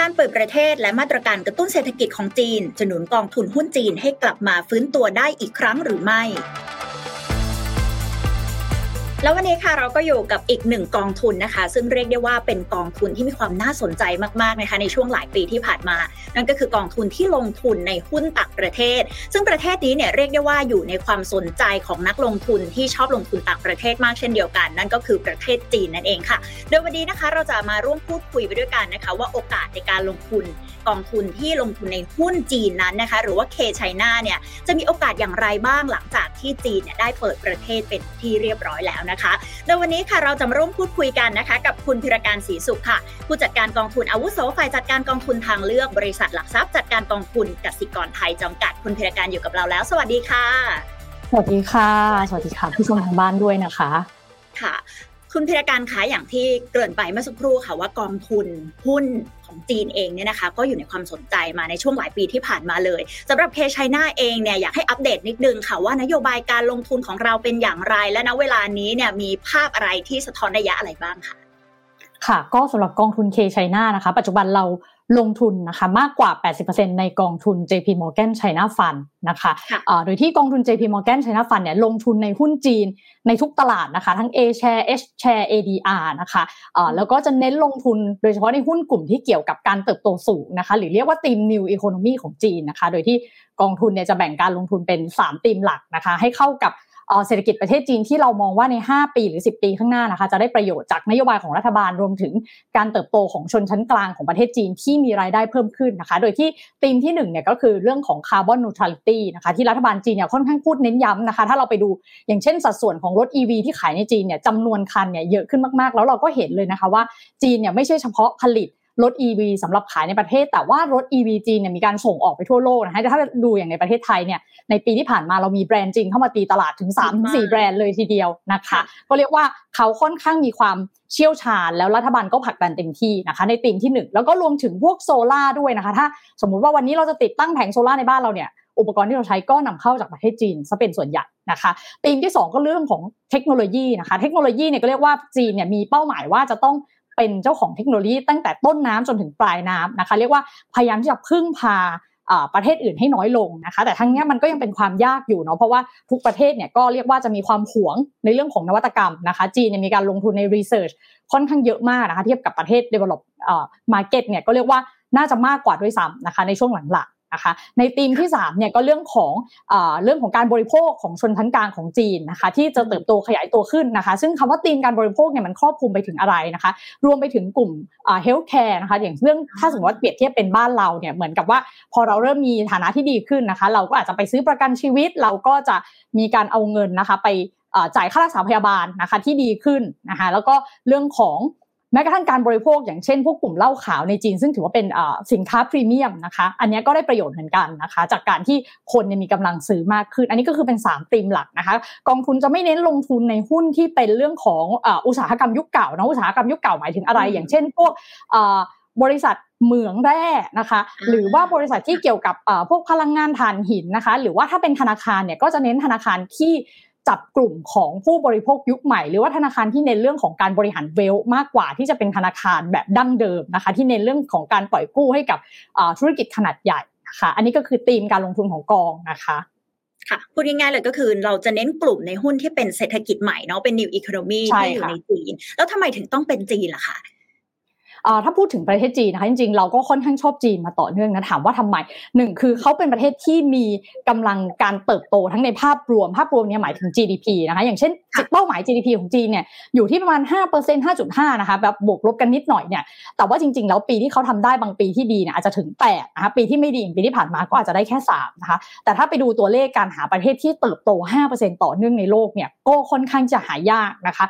การเปิดประเทศและมาตรการกระตุ้นเศรษฐกิจของจีนจะหนุนกองทุนหุ้นจีนให้กลับมาฟื้นตัวได้อีกครั้งหรือไม่ แล้ววันนี้ค่ะเราก็อยู่กับอีกหนึ่งกองทุนนะคะ ซึ่งเรียกได้ว่าเป็นกองทุนที่มีความน่าสนใจมากๆนะคะในช่วงหลายปีที่ผ่านมา นั่นก็คือกองทุนที่ลงทุนในหุ้นต่างประเทศ ซึ่งประเทศนี้เนี่ยเรียกได้ว่าอยู่ในความสนใจของนักลงทุนที่ชอบลงทุนต่างประเทศมากเช่นเดียวกัน นั่นก็คือประเทศจีนนั่นเองค่ะ โดยวันนี้นะคะเราจะมาร่วมพูดคุยไปด้วยกันนะคะ ว่าโอกาสในการลงทุนกองทุนที่ลงทุนในหุ้นจีนนั้นนะคะ หรือว่าเคชัยนาเนี่ยจะมีโอกาสอย่างไรบ้างหลังจากที่จีนเนี่ยได้เปิดประเทศเป็นที่เรียบร้อยแล้วนะคะ โดยวันนี้ค่ะเราจะมาร่วมพูดคุยกันนะคะ กับคุณพิรการศรีสุขค่ะ ผู้จัดการกองทุนอาวุโสฝ่ายจัดการกองทุนทางเลือกบริษัทหลักทรัพย์จัดการกองทุนกสิกรไทยจำกัดคุณพิรการอยู่กับเราแล้ว สวัสดีค่ะ สวัสดีค่ะ สวัสดีค่ะผู้ชมทางบ้านด้วยนะคะค่ะ คุณพิรการคะอย่างที่เกริ่นไปเมื่อสักครู่ค่ะว่ากองทุนหุ้น ของจีนเองเนี่ยนะคะก็อยู่ในความสนใจมาในช่วงหลายปีที่ผ่านมาเลยสำหรับเคชัยนาเองเนี่ยอยากให้อัปเดตนิดนึงค่ะว่านโยบายการลงทุนของเราเป็นอย่างไร และณเวลานี้เนี่ยมีภาพอะไรที่สะท้อนระยะอะไรบ้างค่ะค่ะก็สำหรับกองทุนเคชัยนานะคะ ปัจจุบันเรา ลงทุนนะคะมากกว่า 80%ในกองทุน JP Morgan China Fund นะคะะโดยที่กองทุน JP Morgan China Fund เนี่ยลงทุนในหุ้นจีนในทุกตลาดนะคะ ทั้ง A share H share ADR นะคะะแล้วก็จะเน้นลงทุนโดยเฉพาะในหุ้นกลุ่มที่เกี่ยวกับการเติบโตสูงนะคะ หรือเรียกว่าทีม New Economy ของจีนนะคะ โดยที่กองทุนเนี่ยจะแบ่งการลงทุนเป็น 3 ทีมหลักนะคะ ให้เข้ากับ เศรษฐกิจประเทศจีนที่เรามองว่าใน 5 ปีหรือ 10 ปีข้างหน้านะคะจะได้ประโยชน์จากนโยบายของรัฐบาลรวมถึงการเติบโตของชนชั้นกลางของประเทศจีนที่มีรายได้เพิ่มขึ้นนะคะ โดยที่ธีมที่1เนี่ยก็คือเรื่องของคาร์บอนนูทรัลิตี้นะคะที่รัฐบาลจีนเนี่ยค่อนข้างพูดเน้นย้ำนะคะ ถ้าเราไปดูอย่างเช่นสัดส่วนของรถ EV ที่ขายในจีนเนี่ยจำนวนคันเนี่ยเยอะขึ้นมากๆ แล้วเราก็เห็นเลยนะคะว่าจีนเนี่ยไม่ใช่เฉพาะผลิต รถ EV สำหรับขายในประเทศ แต่ว่ารถ EV จีนเนี่ยมีการส่งออกไปทั่วโลกนะคะถ้าดูอย่างในประเทศไทยเนี่ยในปีที่ผ่านมาเรามีแบรนด์จีนเข้ามาตีตลาดถึง3-4แบรนด์เลยทีเดียวนะคะก็เรียกว่าเขาค่อนข้างมีความเชี่ยวชาญ แล้วรัฐบาลก็ผลักดันเต็มที่นะคะในตีมที่ 1 แล้วก็รวมถึงพวกโซล่าด้วยนะคะถ้าสมมุติว่าวันนี้เราจะติดตั้งแผงโซล่าในบ้านเราเนี่ยอุปกรณ์ที่เราใช้ก็นำเข้าจากประเทศจีนซะเป็นส่วนใหญ่นะคะธีมที่ 2 ก็เรื่องของเทคโนโลยีนะคะ เทคโนโลยีเนี่ยก็เรียกว่าจีนเนี่ยมีเป้าหมายว่าจะต้อง เป็นเจ้าของเทคโนโลยีตั้งแต่ต้นน้ำจนถึงปลายน้ำนะคะ เรียกว่าพยายามที่จะพึ่งพาประเทศอื่นให้น้อยลงนะคะ แต่ทั้งนี้มันก็ยังเป็นความยากอยู่เนาะเพราะว่าทุกประเทศเนี่ยก็เรียกว่าจะมีความหวงในเรื่องของนวัตกรรมนะคะ จีนมีการลงทุนในรีเสิร์ชค่อนข้างเยอะมากนะคะ เทียบกับประเทศ develop market เนี่ยก็เรียกว่าน่าจะมากกว่าด้วยซ้ำนะคะในช่วงหลัง นะคะในธีมที่3เนี่ยก็เรื่องของอเรื่องของการบริโภคของชนชั้นกลางของจีนนะคะที่จะเติบโตขยายตัวขึ้นนะคะซึ่งคำว่าธีมการบริโภคเนี่ยมันครอบคลุมไปถึงอะไรนะคะรวมไปถึงกลุ่ม healthcare นะคะอย่างเรื่องถ้าสมมติว่าเปรียบเทียบเป็นบ้านเราเนี่ยเหมือนกับว่าพอเราเริ่มมีฐานะที่ดีขึ้นนะคะเราก็อาจจะไปซื้อประกันชีวิต เราก็จะมีการเอาเงินนะคะไปจ่ายค่ารักษาพยาบาลนะคะที่ดีขึ้นนะคะแล้วก็เรื่องของ แม้กระทั่งการบริโภคอย่างเช่นพวกกลุ่มเหล้าขาวในจีน ซึ่งถือว่าเป็นสินค้าพรีเมียมนะคะอันนี้ก็ได้ประโยชน์เหมือนกันนะคะ จากการที่คนมีกำลังซื้อมากขึ้น อันนี้ก็คือเป็น3ธีมหลักนะคะ กองทุนจะไม่เน้นลงทุนในหุ้นที่เป็นเรื่องของอุตสาหกรรมยุคเก่านะอุตสาหกรรมยุคเก่าหมายถึงอะไร อย่างเช่น พวกบริษัทเหมืองแร่นะคะ หรือว่าบริษัทที่เกี่ยวกับพวกพลังงานถ่านหินนะคะ หรือว่าถ้าเป็นธนาคารเนี่ยก็จะเน้นธนาคารที่ จับกลุ่มของผู้บริโภคยุคใหม่ หรือว่าธนาคารที่เน้นเรื่องของการบริหารเวลมากกว่าที่จะเป็นธนาคารแบบดั้งเดิมนะคะ ที่เน้นเรื่องของการปล่อยกู้ให้กับธุรกิจขนาดใหญ่นะคะ อันนี้ก็คือธีมการลงทุนของกองนะคะค่ะพูดง่ายๆเลยก็คือเราจะเน้นกลุ่มในหุ้นที่เป็นเศรษฐกิจใหม่เนาะเป็น new economy ที่อยู่ในจีน แล้วทำไมถึงต้องเป็นจีนล่ะคะ ถ้าพูดถึงประเทศจีนนะคะจริงๆเราก็ค่อนข้างชอบจีนมาต่อเนื่องนะถามว่าทำไมหนึ่งคือเขาเป็นประเทศที่มีกำลังการเติบโตทั้งในภาพรวม ภาพรวมเนี่ยหมายถึง GDP นะคะอย่างเช่นเป้าหมาย GDP ของจีนเนี่ยอยู่ที่ประมาณ 5% 5.5 นะคะแบบบวกลบกันนิดหน่อยเนี่ยแต่ว่าจริงๆ แล้วปีที่เขาทำได้บางปีที่ดีเนี่ยอาจจะถึง8นะคะปีที่ไม่ดีปีที่ผ่านมาก็อาจจะได้แค่3นะคะแต่ถ้าไปดูตัวเลขการหาประเทศที่เติบโต 5%ต่อเนื่องในโลกเนี่ยก็ค่อนข้างจะหายากนะคะ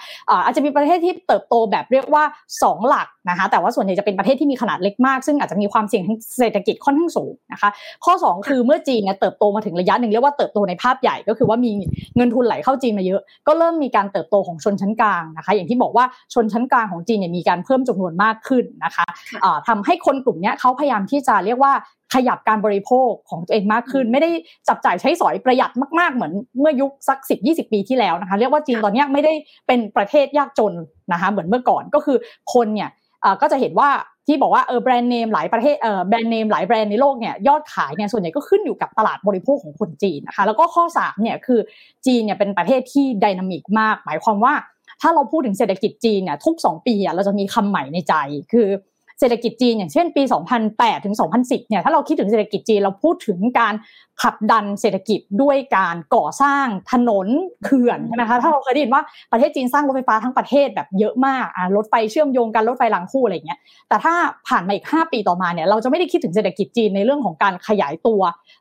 อาจจะมีประเทศที่เติบโตแบบเรียกว่า 2 หลักนะคะแต่ว่าส่วนใหญ่จะเป็นประเทศที่มีขนาดเล็กมาก ซึ่งอาจจะมีความเสี่ยงทางเศรษฐกิจค่อนข้างสูงนะคะ ข้อ 2 คือเมื่อจีนเนี่ยเติบโตมาถึงระยะหนึ่งเรียกว่าเติบโตในภาพใหญ่ก็คือว่ามีเงินทุนไหลเข้าจีนมาเยอะ ก็เริ่มมีการเติบโตของชนชั้นกลางนะคะ อย่างที่บอกว่าชนชั้นกลางของจีนเนี่ยมีการเพิ่มจำนวนมากขึ้นนะคะทำให้คนกลุ่มนี้เขาพยายามที่จะเรียกว่าขยับการบริโภคของตัวเองมากขึ้น ไม่ได้จับจ่ายใช้สอยประหยัดมากๆ เหมือนเมื่อยุคสักสิบยี่สิบปีที่แล้วนะคะ เรียกว่าจีนตอนนี้ไม่ได้เป็นประเทศยากจนนะคะเหมือนเมื่อก่อนก็คือคนเนี่ย ก็จะเห็นว่าที่บอกว่าเออแบรนด์เนมหลายประเทศเออแบรนด์เนมหลายแบรนด์ในโลกเนี่ยยอดขายเนี่ยส่วนใหญ่ก็ขึ้นอยู่กับตลาดบริโภคของคนจีนนะคะแล้วก็ข้อ3เนี่ยคือจีนเนี่ยเป็นประเทศที่ดินามิกมาก หมายความว่าถ้าเราพูดถึงเศรษฐกิจจีนเนี่ยทุก 2 ปีเราจะมีคำใหม่ในใจ คือ เศรษฐกิจจีนอย่างเช่นปี 2008 ถึง 2010 เนี่ยถ้าเราคิดถึงเศรษฐกิจจีนเราพูดถึงการขับดันเศรษฐกิจด้วยการก่อสร้างถนนเขื่อนใช่ไหมคะถ้าเราเคยได้ยินว่าประเทศจีนสร้างรถไฟฟ้าทั้งประเทศแบบเยอะมากอ่ารถไฟเชื่อมโยงกันรถไฟรางคู่อะไรเงี้ยแต่ถ้าผ่านมาอีก 5 ปีต่อมาเนี่ยเราจะไม่ได้คิดถึงเศรษฐกิจจีนในเรื่องของการขยายตัว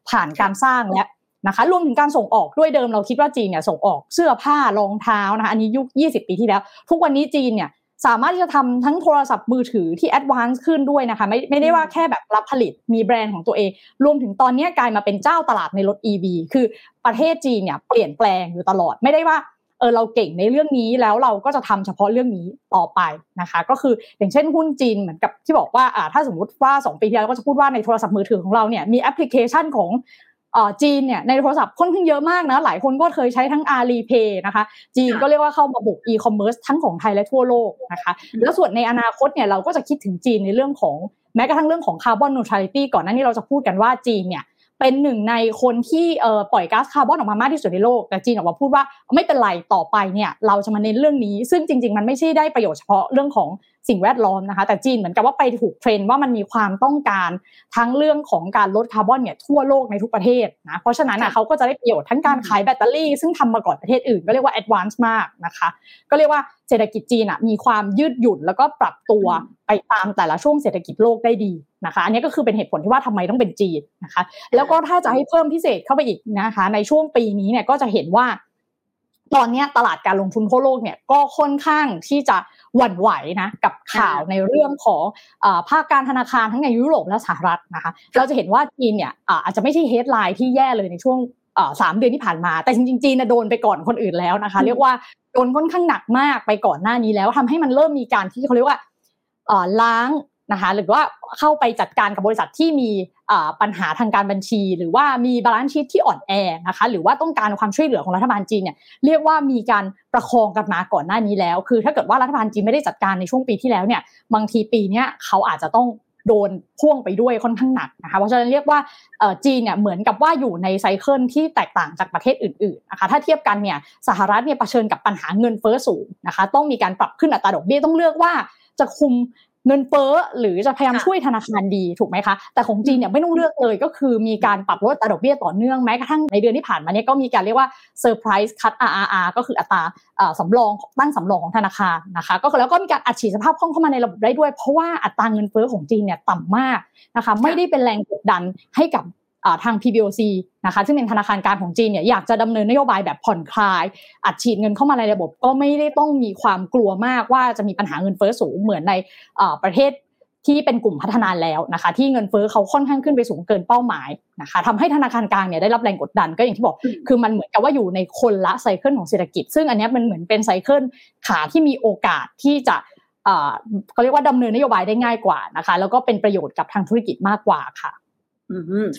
ผ่านการสร้างแล้วนะคะรวมถึงการส่งออกด้วยเดิมเราคิดว่าจีนเนี่ยส่งออกเสื้อผ้ารองเท้านะคะอันนี้ยุค 20 ปีที่แล้ว ทุกวันนี้จีนเนี่ย สามารถที่จะทำทั้งโทรศัพท์มือถือที่ advance ขึ้นด้วยนะคะ ไม่ไม่ได้ว่าแค่แบบรับผลิตมีแบรนด์ของตัวเอง รวมถึงตอนนี้กลายมาเป็นเจ้าตลาดในรถ EV คือประเทศจีนเนี่ยเปลี่ยนแปลงอยู่ตลอดไม่ได้ว่าเออเราเก่งในเรื่องนี้แล้วเราก็จะทำเฉพาะเรื่องนี้ต่อไปนะคะ ก็คืออย่างเช่นหุ้นจีนเหมือนกับที่บอกว่าอ่าถ้าสมมติว่า 2 ปีที่แล้วก็จะพูดว่าในโทรศัพท์มือถือของเราเนี่ยมีแอปพลิเคชันของ จีนเนี่ยในโทรศัพท์ค่อนข้างเยอะมากนะหลายคนก็เคยใช้ทั้ง Alipay นะคะจีนก็เรียกว่าเข้ามาบุกอีคอมเมิร์ซทั้งของไทยและทั่วโลกนะคะแล้วส่วนในอนาคตเนี่ยเราก็จะคิดถึงจีนในเรื่องของแม้กระทั่งเรื่องของ carbon neutrality ก่อนหน้านี้เราจะพูดกันว่าจีนเนี่ยเป็นหนึ่งในคนที่ปล่อยก๊าซคาร์บอนออกมามากที่สุดในโลกแต่จีนออกมาพูดว่าไม่เป็นไรต่อไปเนี่ยเราจะมาเน้นเรื่องนี้ ซึ่งจริง ๆ มันไม่ใช่ได้ประโยชน์เฉพาะเรื่องของ สิ่งแวดล้อมนะคะ แต่จีนเหมือนกับว่าไปถูกเทรนด์ว่ามันมีความต้องการทั้งเรื่องของการลดคาร์บอนเนี่ยทั่วโลกในทุกประเทศนะเพราะฉะนั้นอะเขาก็จะได้ประโยชน์ทั้งการขายแบตเตอรี่ ซึ่งทำมาก่อนประเทศอื่น ก็เรียกว่า advance มากนะคะ ก็เรียกว่าเศรษฐกิจจีนอะมีความยืดหยุ่นแล้วก็ปรับตัวไปตามแต่ละช่วงเศรษฐกิจโลกได้ดีนะคะอันนี้ก็คือเป็นเหตุผลที่ว่าทำไมต้องเป็นจีนนะคะ แล้วก็ถ้าจะให้เพิ่มพิเศษเข้าไปอีกนะคะ ในช่วงปีนี้เนี่ยก็จะเห็นว่า ตอนนี้ตลาดการลงทุนทั่วโลกเนี่ยก็ค่อนข้างที่จะหวั่นไหวนะกับข่าวในเรื่องของภาคการธนาคารทั้งในยุโรปและสหรัฐนะคะเราจะเห็นว่าจีนเนี่ยอาจจะไม่ใช่เฮดไลน์ที่แย่เลยในช่วงสามเดือนที่ผ่านมา แต่จริงๆจีนโดนไปก่อนคนอื่นแล้วนะคะ เรียกว่าโดนค่อนข้างหนักมากไปก่อนหน้านี้แล้วทำให้มันเริ่มมีการที่เขาเรียกว่าล้างนะคะหรือว่าเข้าไปจัดการกับบริษัทที่มี ปัญหาทางการบัญชี หรือว่ามี balance sheet ที่อ่อนแอนะคะหรือว่าต้องการความช่วยเหลือของรัฐบาลจีนเนี่ยเรียกว่ามีการประคองกันมาก่อนหน้านี้แล้ว คือถ้าเกิดว่ารัฐบาลจีนไม่ได้จัดการในช่วงปีที่แล้วเนี่ยบางทีปีนี้เขาอาจจะต้องโดนพ่วงไปด้วยค่อนข้างหนักนะคะเพราะฉะนั้นเรียกว่าจีนเนี่ยเหมือนกับว่าอยู่ใน cycle ที่แตกต่างจากประเทศอื่นๆนะคะถ้าเทียบกันเนี่ยสหรัฐเนี่ยเผชิญกับปัญหาเงินเฟ้อสูงนะคะต้องมีการปรับขึ้นอัตราดอกเบี้ยต้องเลือกว่าจะคุม เงินเฟ้อหรือจะพยายามช่วยธนาคารดีถูกไหมคะ แต่ของจีนเนี่ยไม่ต้องเลือกเลยก็คือมีการปรับลดอัตราดอกเบี้ยต่อเนื่องแม้กระทั่งในเดือนที่ผ่านมาเนี่ยก็มีการเรียกว่าเซอร์ไพรส์คัต RRR ก็คืออัตราสำรองตั้งสำรองของธนาคารนะคะ ก็แล้วก็มีการอัดฉีดสภาพคล่องเข้ามาในระบบได้ด้วย เพราะว่าอัตราเงินเฟ้อของจีนเนี่ยต่ำมากนะคะไม่ได้เป็นแรงกดดันให้กับ ทาง PBOC นะคะซึ่งเป็นธนาคารกลางของจีนเนี่ยอยากจะดำเนินนโยบายแบบผ่อนคลาย อัดฉีดเงินเข้ามาในระบบ ก็ไม่ได้ต้องมีความกลัวมากว่าจะมีปัญหาเงินเฟ้อสูงเหมือนในประเทศที่เป็นกลุ่มพัฒนาแล้วนะคะ ที่เงินเฟ้อเขาค่อนข้างขึ้นไปสูงเกินเป้าหมายนะคะทำให้ธนาคารกลางเนี่ยได้รับแรงกดดันก็อย่างที่บอก คือมันเหมือนกับว่าอยู่ในคนละไซเคิลของเศรษฐกิจ ซึ่งอันนี้มันเหมือนเป็นไซเคิลขาที่มีโอกาสที่จะเขาเรียกว่าดำเนินนโยบายได้ง่ายกว่านะคะ แล้วก็เป็นประโยชน์กับทางธุรกิจมากกว่าค่ะ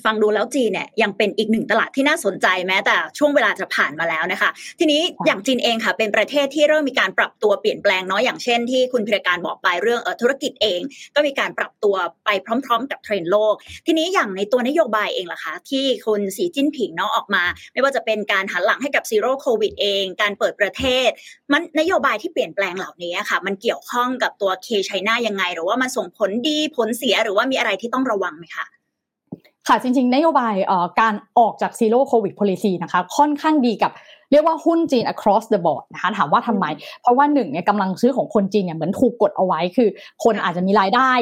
ฟังดูแล้วจีนเนี่ยยังเป็นอีกหนึ่งตลาดที่น่าสนใจแม้แต่ช่วงเวลาจะผ่านมาแล้วนะคะ ทีนี้อย่างจีนเองค่ะ เป็นประเทศที่เริ่มมีการปรับตัวเปลี่ยนแปลงเนาะอย่างเช่นที่คุณพิรการบอกไปเรื่องธุรกิจเอง ก็มีการปรับตัวไปพร้อม ๆ กับเทรนด์โลก ทีนี้อย่างในตัวนโยบายเองล่ะคะ ที่คุณสีจิ้นผิงเนาะออกมา ไม่ว่าจะเป็นการหันหลังให้กับ Zero COVID เอง การเปิดประเทศ มันนโยบายที่เปลี่ยนแปลงเหล่านี้ค่ะ มันเกี่ยวข้องกับตัว K-CHINA ยังไง หรือว่ามันส่งผลดีผลเสียหรือว่ามีอะไรที่ต้องระวังไหมคะ ค่ะจริงๆ นโยบายการออกจาก zero covid policy นะคะค่อนข้างดีกับเรียกว่าหุ้นจีน across the board นะคะถามว่าทำไม เพราะว่าหนึ่งเนี่ยกำลังซื้อของคนจีนเนี่ยเหมือนถูกกดเอาไว้คือ คนอาจจะมีรายได้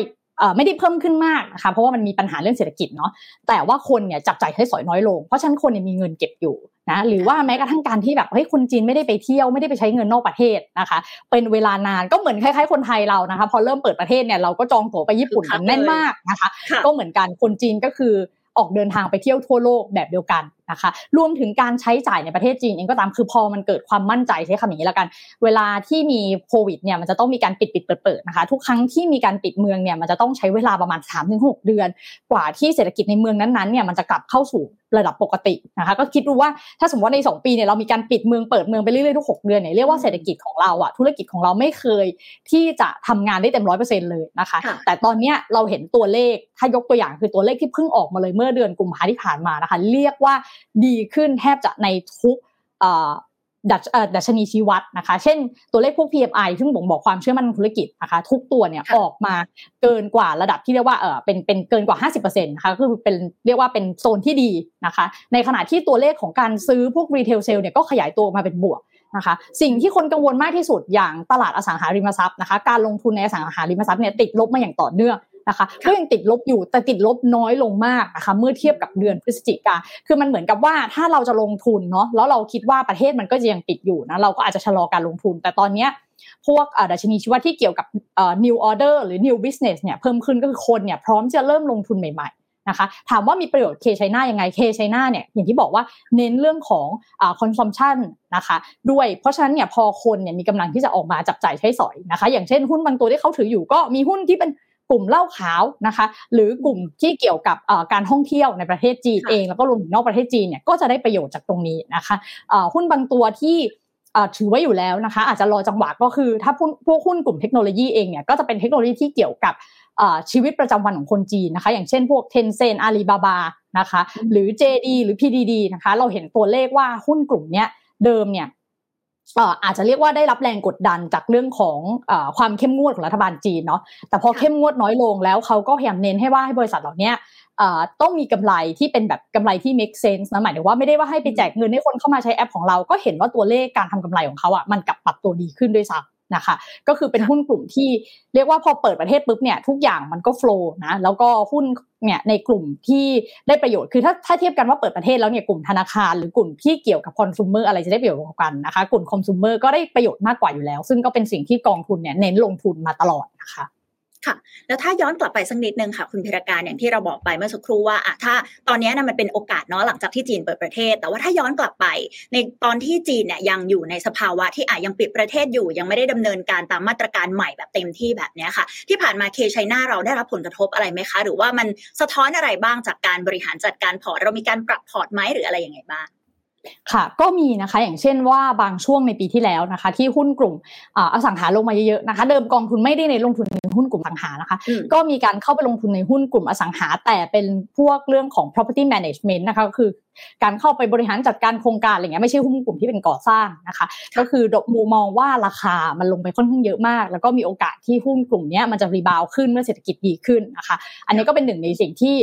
ไม่ได้เพิ่มขึ้นมากนะคะเพราะว่ามันมีปัญหาเรื่องเศรษฐกิจเนาะแต่ว่าคนเนี่ยจับจ่ายใช้สอยน้อยลง เพราะฉะนั้นคนเนี่ยมีเงินเก็บอยู่นะหรือว่าแม้กระทั่งการที่แบบเฮ้ยคนจีนไม่ได้ไปเที่ยวไม่ได้ไปใช้เงินนอกประเทศนะคะ เป็นเวลานานก็เหมือนคล้ายๆคนไทยเรานะคะ พอเริ่มเปิดประเทศเนี่ยเราก็จองตั๋วไปญี่ปุ่นกันแน่นมากนะคะ ก็เหมือนกันคนจีนก็คือออกเดินทางไปเที่ยวทั่วโลกแบบเดียวกัน นะคะรวมถึงการใช้จ่ายในประเทศจีนเองก็ตามคือพอมันเกิดความมั่นใจใช้คำนี้แล้วกัน เวลาที่มีโควิดเนี่ยมันจะต้องมีการปิดปิดเปิดเปิดนะคะทุกครั้งที่มีการปิดเมืองเนี่ยมันจะต้องใช้เวลาประมาณ 3-6 เดือน กว่าที่เศรษฐกิจในเมืองนั้นๆเนี่ยมันจะกลับเข้าสู่ระดับปกตินะคะก็คิดดูว่าถ้าสมมติว่าใน 2 ปีเนี่ยเรามีการปิดเมืองเปิดเมืองไปเรื่อยๆทุก6เดือนเนี่ยเรียกว่าเศรษฐกิจของเราอะธุรกิจของเราไม่เคยที่จะทำงานได้เต็มร้อยเปอร์เซ็นเลยนะคะ แต่ตอนนี้เราเห็นตัวเลขถ้ายกตัวอย่างคือตัวเลขที่เพิ่งออกมาเลยเมื่อเดือนกุมภาที่ผ่านมานะคะ เรียกว่าดีขึ้นแทบจะในทุกดัชดัชนีชี้วัดนะคะ เช่นตัวเลขพวก PMI ซึ่งบ่งบอกความเชื่อมั่นธุรกิจนะคะ ทุกตัวเนี่ยออกมาเกินกว่าระดับที่เรียกว่าเออเป็นเป็นเกินกว่า 50%นะคะคือเป็นเรียกว่าเป็นโซนที่ดีนะคะ ในขณะที่ตัวเลขของการซื้อพวกรีเทลเซลเนี่ยก็ขยายตัวมาเป็นบวกนะคะ สิ่งที่คนกังวลมากที่สุดอย่างตลาดอสังหาริมทรัพย์นะคะ การลงทุนในอสังหาริมทรัพย์เนี่ยติดลบมาอย่างต่อเนื่อง นะคะก็ยังติดลบอยู่แต่ติดลบน้อยลงมากนะคะเมื่อเทียบกับเดือนพฤศจิกาคือมันเหมือนกับว่าถ้าเราจะลงทุนเนาะแล้วเราคิดว่าประเทศมันก็จะยังปิดอยู่นะเราก็อาจจะชะลอการลงทุน แต่ตอนเนี้ยพวกดัชนีชีวัดที่เกี่ยวกับ new order หรือ new business เนี่ยเพิ่มขึ้นก็คือคนเนี่ยพร้อมจะเริ่มลงทุนใหม่ๆนะคะถามว่ามีประโยชน์เคชัยนายังไงเคชัยนาเนี่ยอย่างที่บอกว่าเน้นเรื่องของอ consumption นะคะด้วยเพราะฉะนั้นเนี่ยพอคนเนี่ยมีกำลังที่จะออกมาจับจ่ายใช้สอยนะคะ อย่างเช่นหุ้นบางตัวที่เขาถืออยู่ก็มีหุ้นที่เป็น กลุ่มเหล้าขาวนะคะ หรือกลุ่มที่เกี่ยวกับการท่องเที่ยวในประเทศจีนเอง แล้วก็รวมถึงนอกประเทศจีนเนี่ยก็จะได้ประโยชน์จากตรงนี้นะคะหุ้นบางตัวที่ถือไว้อยู่แล้วนะคะ อาจจะรอจังหวะก็คือ ถ้าพวกหุ้นกลุ่มเทคโนโลยีเองเนี่ยก็จะเป็นเทคโนโลยีที่เกี่ยวกับชีวิตประจำวันของคนจีนนะคะ อย่างเช่นพวกเทนเซนอาลีบาบานะคะ หรือ JD หรือ PDD นะคะ เราเห็นตัวเลขว่าหุ้นกลุ่มเนี้ยเดิมเนี่ย อาจจะเรียกว่าได้รับแรงกดดันจากเรื่องของอความเข้มงวดของรัฐบาลจีนเนาะแต่พอเข้มงวดน้อยลงแล้วเขาก็พยายามเน้นให้ว่าให้บริษัทเหล่านี้ต้องมีกำไรที่เป็นแบบกำไรที่ make sense นะหมายถึงว่าไม่ได้ว่าให้ไปแจกเงินให้คนเข้ามาใช้แอปของเราก็เห็นว่าตัวเลขการทำกำไรของเขาอะมันกลับปรับตัวดีขึ้นด้วยซ้ำ นะคะ ก็คือเป็นหุ้นกลุ่มที่เรียกว่าพอเปิดประเทศปุ๊บเนี่ยทุกอย่างมันก็โฟล์นะแล้วก็หุ้นเนี่ยในกลุ่มที่ได้ประโยชน์คือถ้าถ้าเทียบกันว่าเปิดประเทศแล้วเนี่ยกลุ่มธนาคาร หรือกลุ่มที่เกี่ยวกับคอน sumer อะไรจะได้ประโยชน์กว่ากันนะคะ กลุ่มคอน sumer ก็ได้ประโยชน์มากกว่าอยู่แล้ว ซึ่งก็เป็นสิ่งที่กองทุนเนี่ยเน้นลงทุนมาตลอดนะคะ ค่ะแล้วถ้าย้อนกลับไปสักนิดนึงค่ะคุณพิรการอย่างที่เราบอกไปเมื่อสักครู่ว่าอะถ้าตอนนี้นะมันเป็นโอกาสเนาะหลังจากที่จีนเปิดประเทศ แต่ว่าถ้าย้อนกลับไป ในตอนที่จีนเนี่ยยังอยู่ในสภาวะที่อาจยังปิดประเทศอยู่ ยังไม่ได้ดำเนินการตามมาตรการใหม่แบบเต็มที่แบบนี้ค่ะ ที่ผ่านมาเคชัยนาเราได้รับผลกระทบอะไรไหมคะ หรือว่ามันสะท้อนอะไรบ้างจากการบริหารจัดการพอร์ตเรามีการปรับพอร์ตไหมหรืออะไรยังไงบ้างค่ะก็มีนะคะอย่างเช่นว่าบางช่วงในปีที่แล้วนะคะ ที่หุ้นกลุ่มอสังหาลงมาเยอะๆนะคะ เดิมกองทุนไม่ได้ในลงทุนใน หุ้นกลุ่มอสังหานะคะ ก็มีการเข้าไปลงทุนในหุ้นกลุ่มอสังหา แต่เป็นพวกเรื่องของ property management นะคะก็คือการเข้าไปบริหารจัดการโครงการอะไรเงี้ยไม่ใช่หุ้นกลุ่มที่เป็นก่อสร้างนะคะ ก็คือดอกมูมองว่าราคามันลงไปค่อนข้างเยอะมาก แล้วก็มีโอกาสที่หุ้นกลุ่มนี้มันจะ rebound ขึ้นเมื่อเศรษฐกิจดีขึ้นนะคะ อันนี้ก็เป็นหนึ่งในสิ่งที่